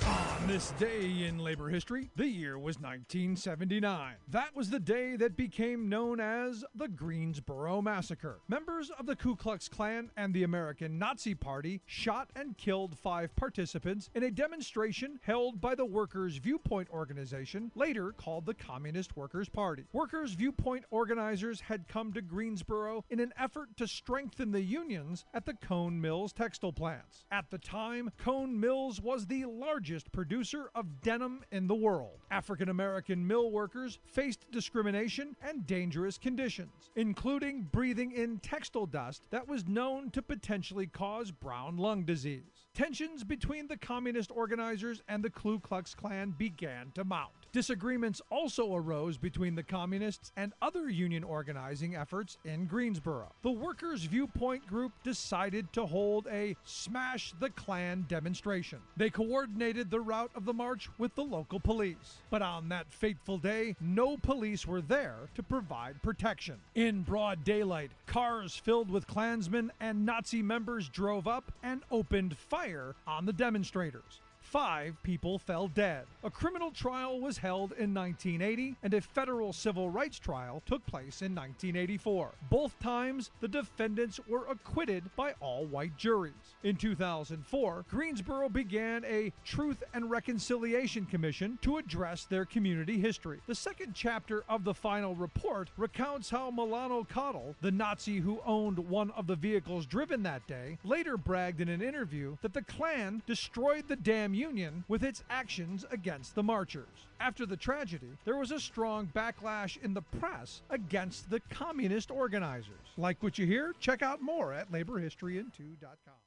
On this day in labor history, the year was 1979. That was the day that became known as the Greensboro Massacre. Members of the Ku Klux Klan and the American Nazi Party shot and killed five participants in a demonstration held by the Workers' Viewpoint Organization, later called the Communist Workers' Party. Workers' Viewpoint organizers had come to Greensboro in an effort to strengthen the unions at the Cone Mills textile plants. At the time, Cone Mills was the largest producer of denim in the world. African American mill workers faced discrimination and dangerous conditions, including breathing in textile dust that was known to potentially cause brown lung disease. Tensions between the communist organizers and the Ku Klux Klan began to mount. Disagreements also arose between the communists and other union organizing efforts in Greensboro. The Workers' Viewpoint Group decided to hold a Smash the Klan demonstration. They coordinated the route of the march with the local police. But on that fateful day, no police were there to provide protection. In broad daylight, cars filled with Klansmen and Nazi members drove up and opened fire on the demonstrators. Five people fell dead. A criminal trial was held in 1980, and a federal civil rights trial took place in 1984. Both times, the defendants were acquitted by all white juries. In 2004, Greensboro began a Truth and Reconciliation Commission to address their community history. The second chapter of the final report recounts how Milano Caudle, the Nazi who owned one of the vehicles driven that day, later bragged in an interview that the Klan destroyed the damn Union with its actions against the marchers. After the tragedy, there was a strong backlash in the press against the communist organizers. Like what you hear? Check out more at laborhistoryin2.com.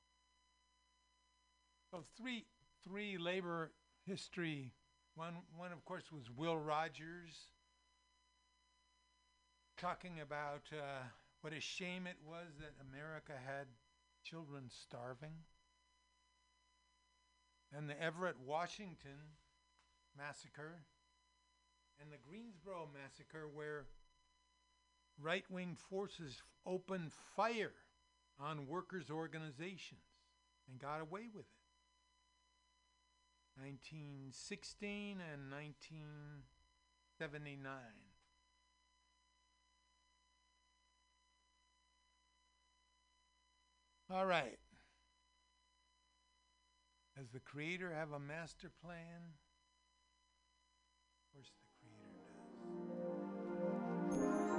So three three labor history. One one of course was Will Rogers talking about uh, what a shame it was that America had children starving. And the Everett, Washington massacre and the Greensboro massacre, where right wing forces opened fire on workers' organizations and got away with it. 1916 and 1979. All right. Does the Creator have a master plan? Of course, the Creator No,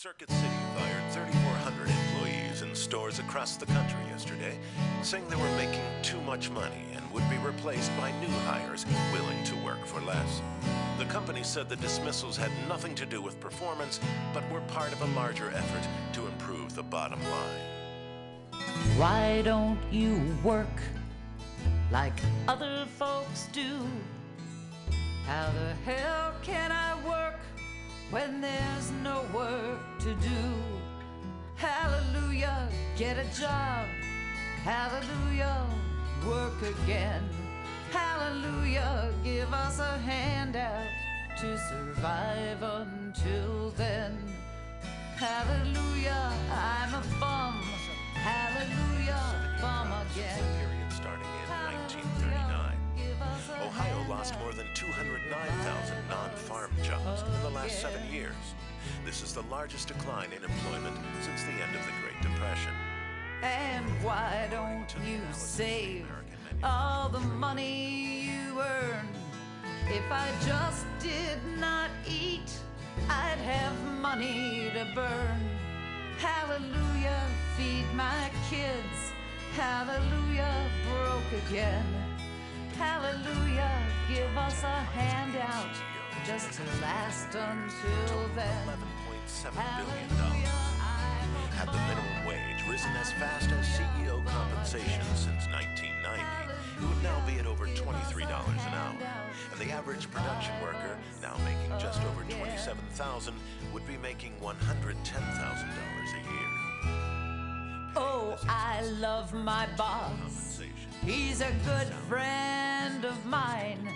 Circuit City fired 3,400 employees in stores across the country yesterday, saying they were making too much money and would be replaced by new hires willing to work for less. The company said the dismissals had nothing to do with performance, but were part of a larger effort to improve the bottom line. Why don't you work like other folks do? How the hell can I work when there's no work to do? Hallelujah, get a job. Hallelujah, work again. Hallelujah, give us a handout to survive until then. Hallelujah, I'm a bum. Hallelujah, bum again. Period starting in 1939. Ohio lost more than 209,000 non-farm jobs in the last seven years. This is the largest decline in employment since the end of the Great Depression. And why don't you save all the money you earn? If I just did not eat, I'd have money to burn. Hallelujah, feed my kids. Hallelujah, broke again. Hallelujah, give us a handout just to last until then. $11.7 billion. Had the minimum wage risen as fast as CEO compensation since 1990, it would now be at over $23 an hour. And the average production worker, now making just over 27,000, would be making $110,000 a year. Oh, I love my boss. He's a good friend of mine.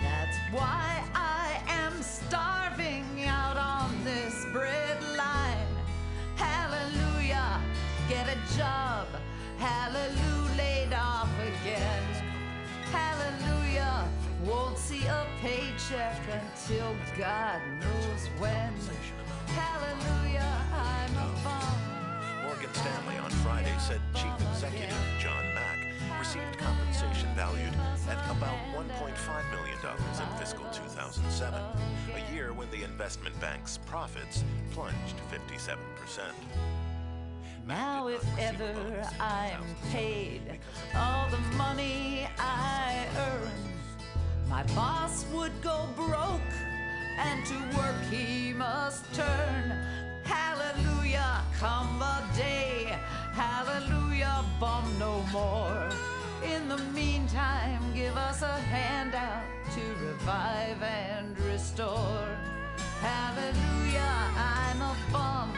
That's why I am starving out on this bread line. Hallelujah, get a job. Hallelujah, laid off again. Hallelujah, won't see a paycheck until God knows when. Hallelujah, I'm a bum. Morgan Stanley on Friday said Chief Executive John received compensation valued at about $1.5 million in fiscal 2007, a year when the investment bank's profits plunged 57%. Now, if ever I'm paid all the money I earn, my boss would go broke, and to work he must turn. Hallelujah, come the day. Hallelujah, bum no more. In the meantime, give us a handout to revive and restore. Hallelujah, I'm a bum.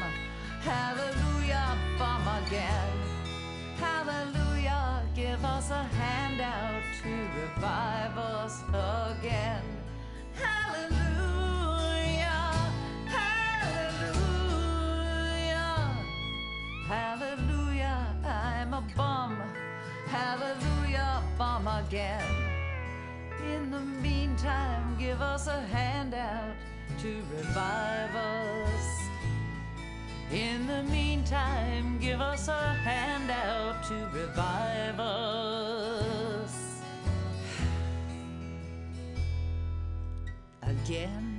Hallelujah, bum again. Hallelujah, give us a handout to revive us again. Hallelujah, hallelujah, I'm a bum. Hallelujah, bum again. In the meantime, give us a handout to revive us. In the meantime, give us a handout to revive us. Again.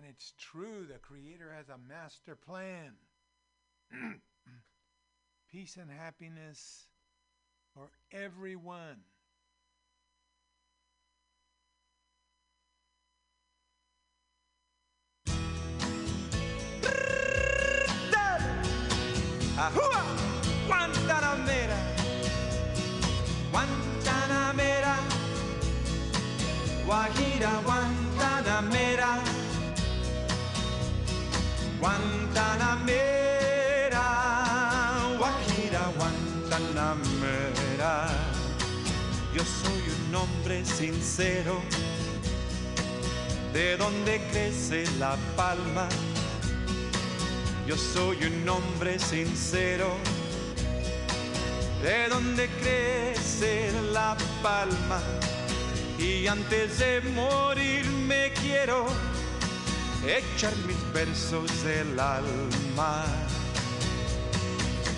And it's true, the Creator has a master plan. Peace and happiness for everyone. Ahua, Guantanamera, Guantanamera, Guajira, Guantanamera, Guajira, Guantanamera. Yo soy un hombre sincero, de donde crece la palma yo soy un hombre sincero, de donde crece la palma. Y antes de morir me quiero echar mis versos del alma.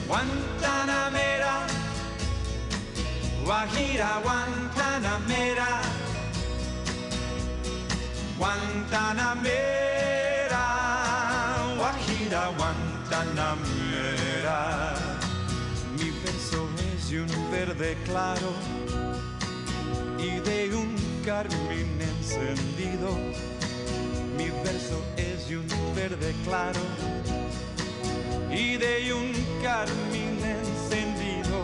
Guantanamera, Guajira, Guantanamera, Guantanamera, Guajira, Guantanamera. Mi verso es de un verde claro y de un carmín encendido. Mi verso es de un verde claro y de un carmín encendido.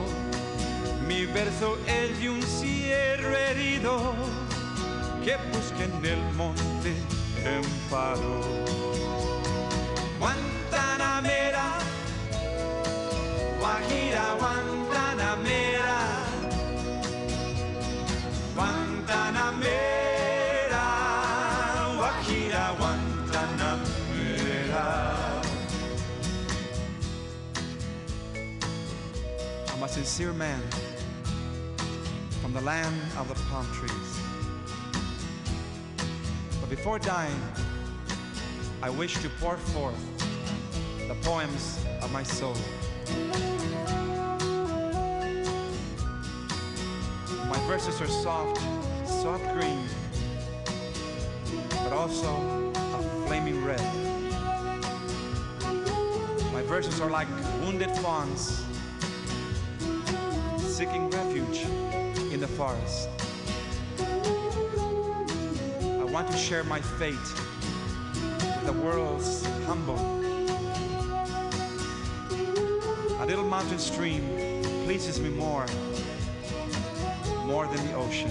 Mi verso es de un cierro herido que busca en el monte amparo. Guantanamera, Guajira, Guantanamera, Guantanamera, a sincere man from the land of the palm trees. But before dying, I wish to pour forth the poems of my soul. My verses are soft, soft green, but also a flaming red. My verses are like wounded fawns seeking refuge in the forest. I want to share my fate with the world's humble. A little mountain stream pleases me more, more than the ocean.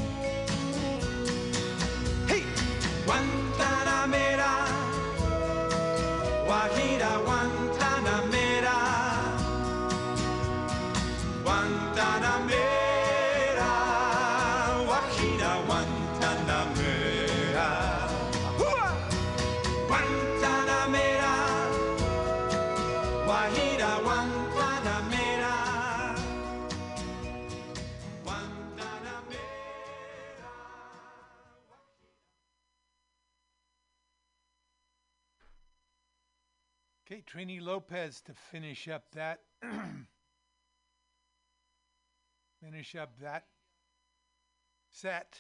Lopez to finish up that finish up that set.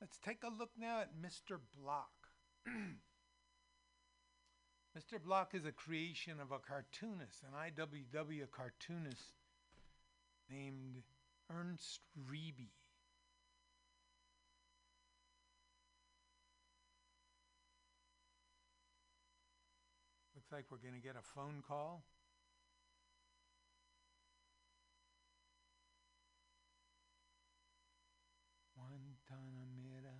Let's take a look now at Mr. Block. Mr. Block is a creation of a cartoonist, an IWW cartoonist named Ernst Riebe. Looks like we're going to get a phone call. Guantanamera.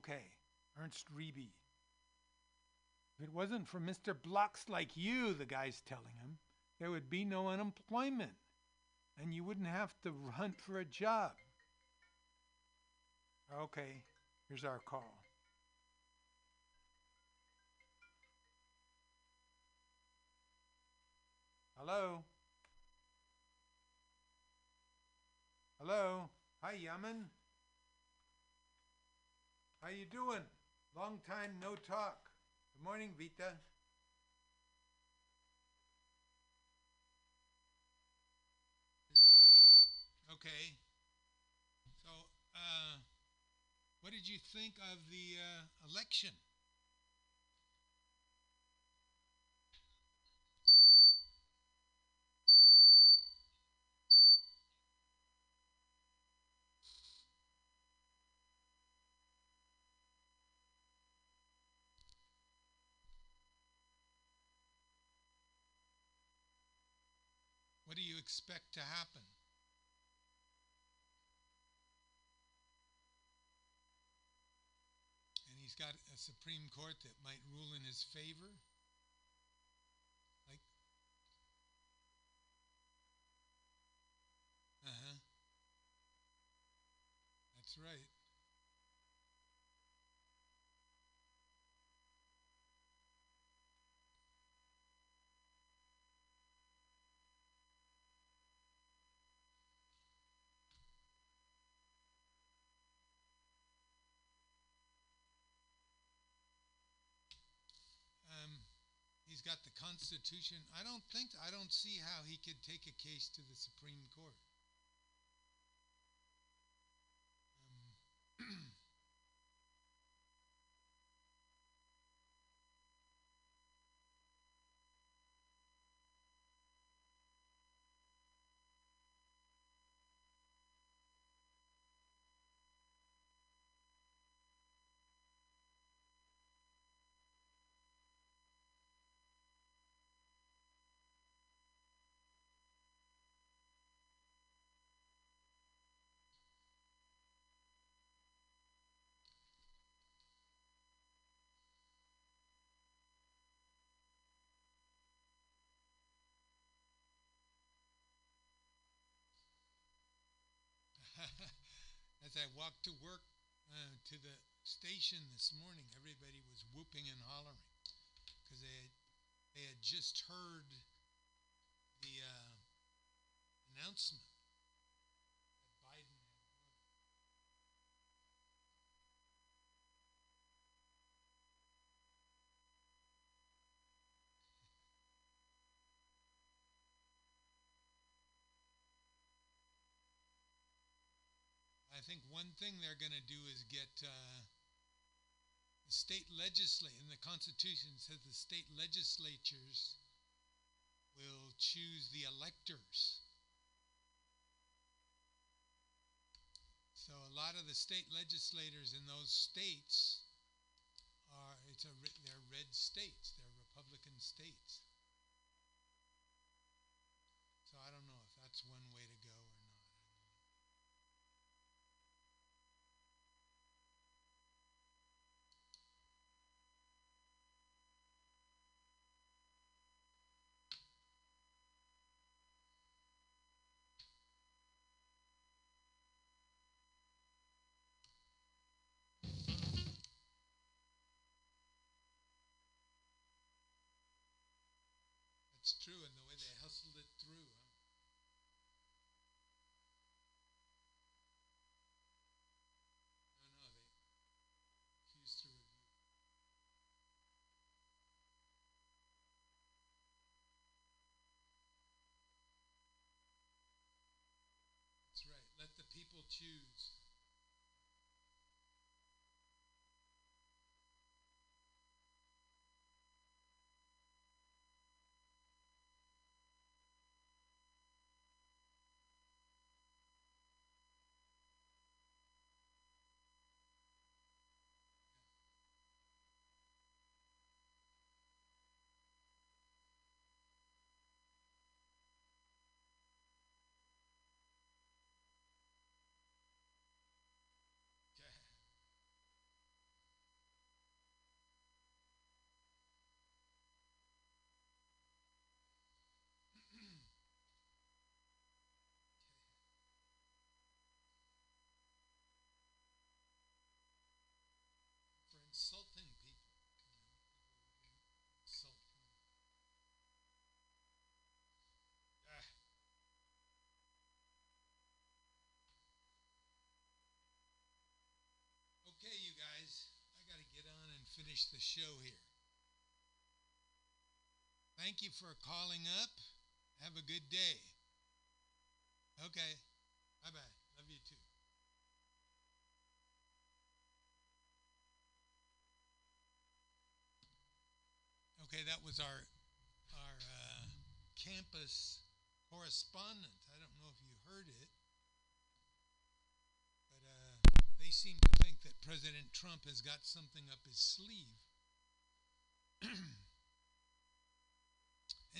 Okay, Ernst Riebe. If it wasn't for Mr. Blocks like you, the guy's telling him, there would be no unemployment and you wouldn't have to hunt for a job. Okay, here's our call. Hello? Hello? Hi, Yaman. How you doing? Long time no talk. Good morning, Vita. Ready? Okay. So, uh, what did you think of the uh, election? Expect to happen? And he's got a Supreme Court that might rule in his favor. Like, uh huh. That's right. Um, he's got the Constitution. I don't think, I don't see how he could take a case to the Supreme Court. Um, As I walked to work uh, to the station this morning, everybody was whooping and hollering. Because they had, they had just heard the uh, announcement think one thing they're going to do is get uh, state legislature, and the Constitution says the state legislatures will choose the electors. So a lot of the state legislators in those states are it's a they're red states, they're Republican states. So I don't know if that's one way to go or not. That's true, and the way they hustled it through. Huh? No, finish the show here. Thank you for calling up. Have a good day. Okay. Bye bye. Love you too. Okay, that was our our uh, campus correspondent. I don't know if you heard it, but uh, they seem to think that President Trump has got something up his sleeve.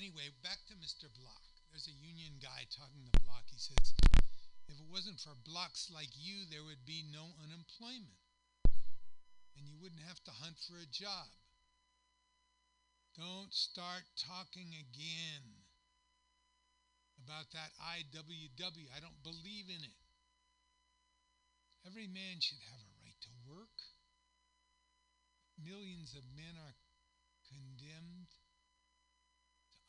anyway, back to Mr. Block. There's a union guy talking to Block. He says, if it wasn't for blocks like you, there would be no unemployment. And you wouldn't have to hunt for a job. Don't start talking again about that IWW. I don't believe in it. Every man should have a right to work. Millions of men are condemned to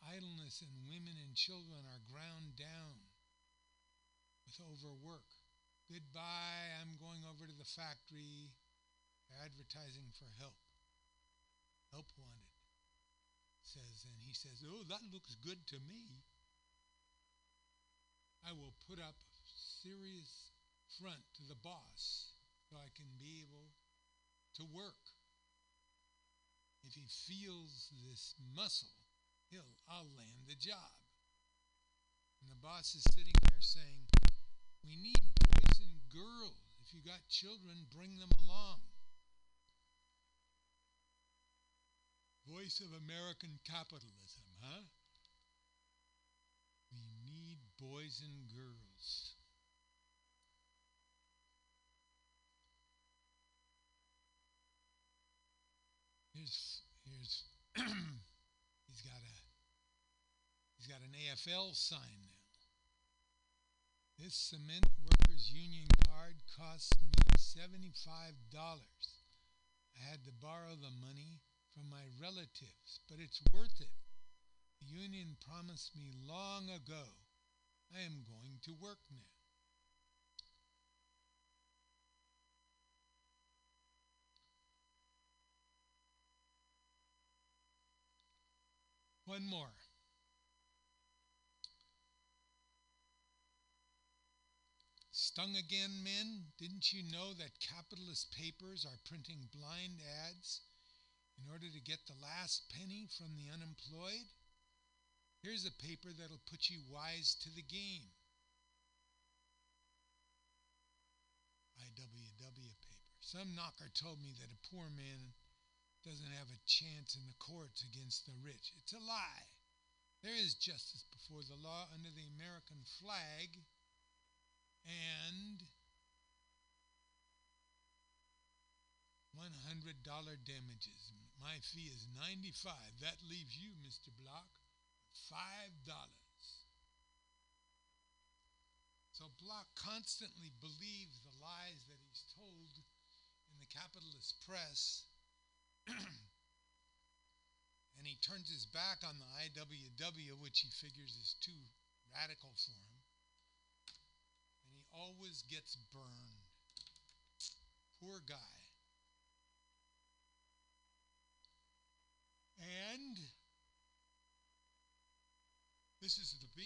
idleness, and women and children are ground down with overwork. Goodbye, I'm going over to the factory advertising for help. Help wanted says, and he says, Oh, that looks good to me. I will put up serious front to the boss so I can be able to work. If he feels this muscle, he'll I'll land the job. And the boss is sitting there saying, We need boys and girls. If you got children, bring them along. Voice of American capitalism, huh? We need boys and girls. Here's here's he's got a he's got an AFL sign now. This cement workers union card cost me seventy-five dollars. I had to borrow the money from my relatives, but it's worth it. The union promised me long ago I am going to work now. One more. Stung again, men? Didn't you know that capitalist papers are printing blind ads in order to get the last penny from the unemployed? Here's a paper that'll put you wise to the game. IWW paper. Some knocker told me that a poor man doesn't have a chance in the courts against the rich. It's a lie. There is justice before the law under the American flag and $100 damages. My fee is 95. That leaves you, Mr. Block, $5. So Block constantly believes the lies that he's told in the capitalist press. and he turns his back on the IWW, which he figures is too radical for him. And he always gets burned. Poor guy. And this is the B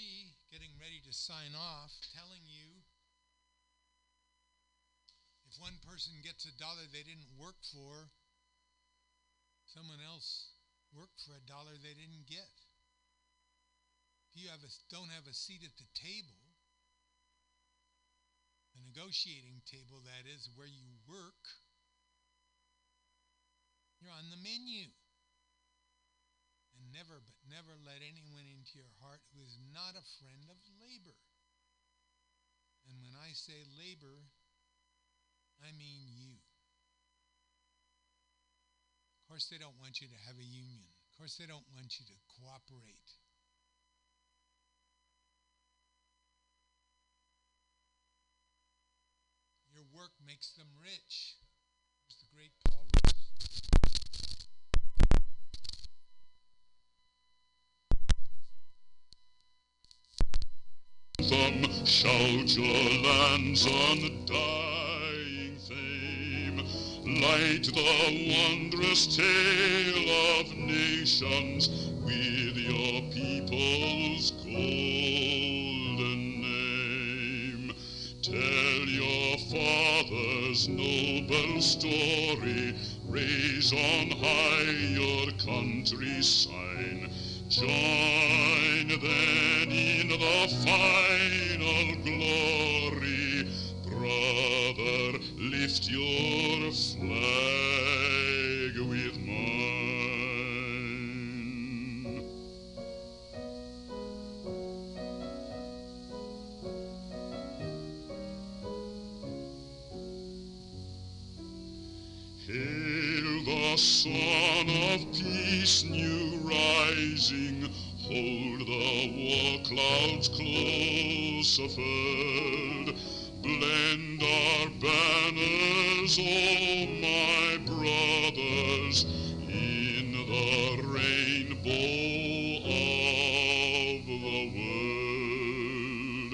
getting ready to sign off, telling you if one person gets a dollar they didn't work for, someone else worked for a dollar they didn't get. If you have a, don't have a seat at the table, the negotiating table, that is, where you work, you're on the menu. And never, but never let anyone into your heart who is not a friend of labor. And when I say labor, I mean you. Of course, they don't want you to have a union. Of course, they don't want you to cooperate. Your work makes them rich. There's the great Paul Rose. anthem, shout your lands on dying fame. Light the wondrous tale of nations with your people's golden name. Tell your father's noble story, raise on high your country's sign. Join then in the final glory, lift your flag with mine. Hail the Son of Peace, new rising. Hold the war clouds close furled. Blend our banners, oh my brothers, in the rainbow of the world.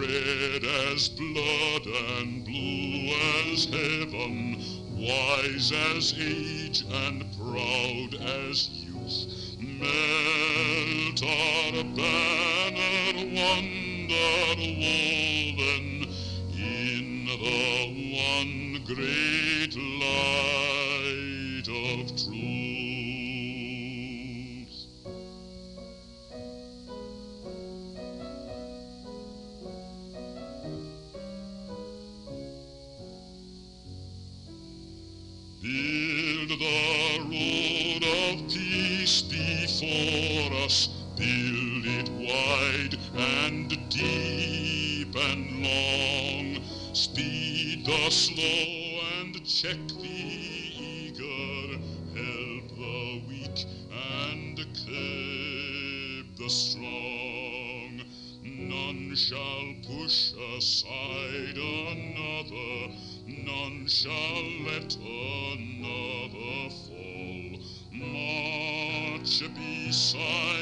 Red as blood and blue as heaven, wise as age and proud as youth. Melt our banner wonder woven the one great light of truth. Build the road of peace before the slow and check the eager. Help the weak and curb the strong. None shall push aside another, none shall let another fall. March beside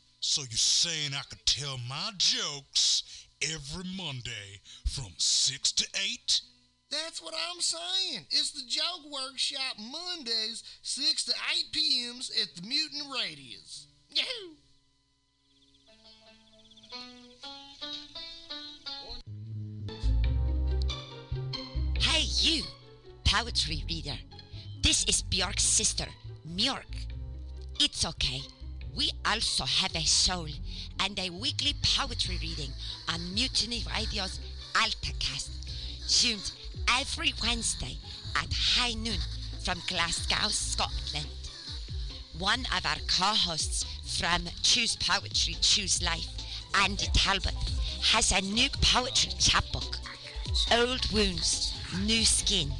So you're saying I could tell my jokes every Monday from 6 to 8? That's what I'm saying. It's the Joke Workshop Mondays, 6 to 8 p.m.s at the Mutant Radius. Yahoo! Hey, you, poetry reader. This is Bjork's sister, Mjork. It's okay. We also have a soul and a weekly poetry reading on Mutiny Radio's AltaCast, tuned every Wednesday at high noon from Glasgow, Scotland. One of our co-hosts from Choose Poetry, Choose Life, Andy Talbot, has a new poetry chapbook, Old Wounds, New Skin,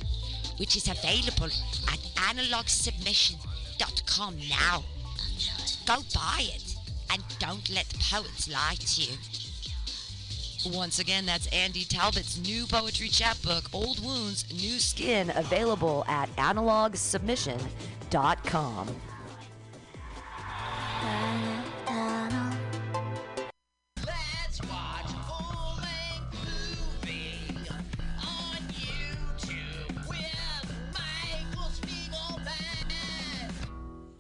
which is available at analogsubmission.com now. Go buy it and don't let the poets lie to you. Once again, that's Andy Talbot's new poetry chapbook, Old Wounds, New Skin. Skin available at analogsubmission.com.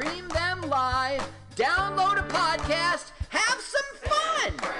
stream them live, download a podcast, have some fun.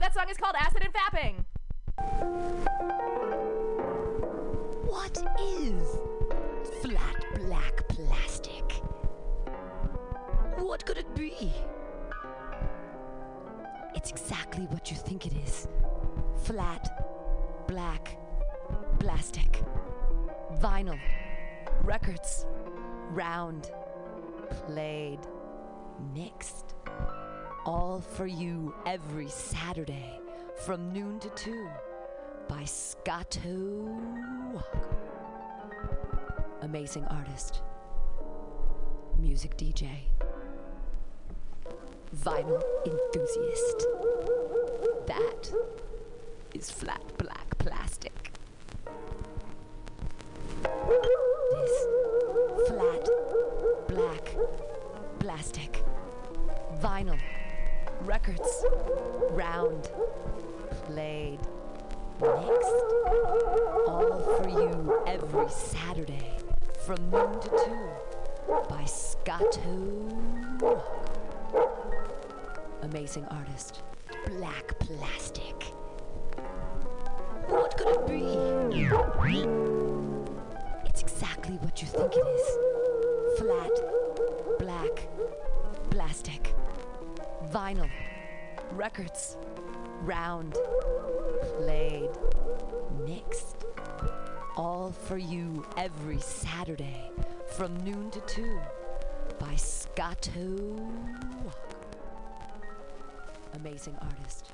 That song is called Acid and Fapping. What is flat black plastic? What could it be? It's exactly what you think it is flat, black, plastic, vinyl, records, round, played, mixed. All for you every Saturday from noon to 2 by Scotto Walker. Amazing artist, music DJ, vinyl enthusiast. That is flat black plastic. This flat black plastic vinyl records. Round. Played. Mixed all for you every Saturday. From noon to 2 by Scotto Walker. Amazing artist, Black Plastic. What could it be? It's exactly what you think it is. Flat, black, plastic, vinyl, records, round, played, mixed. All for you every Saturday from noon to 2 by Scotto. Amazing artist,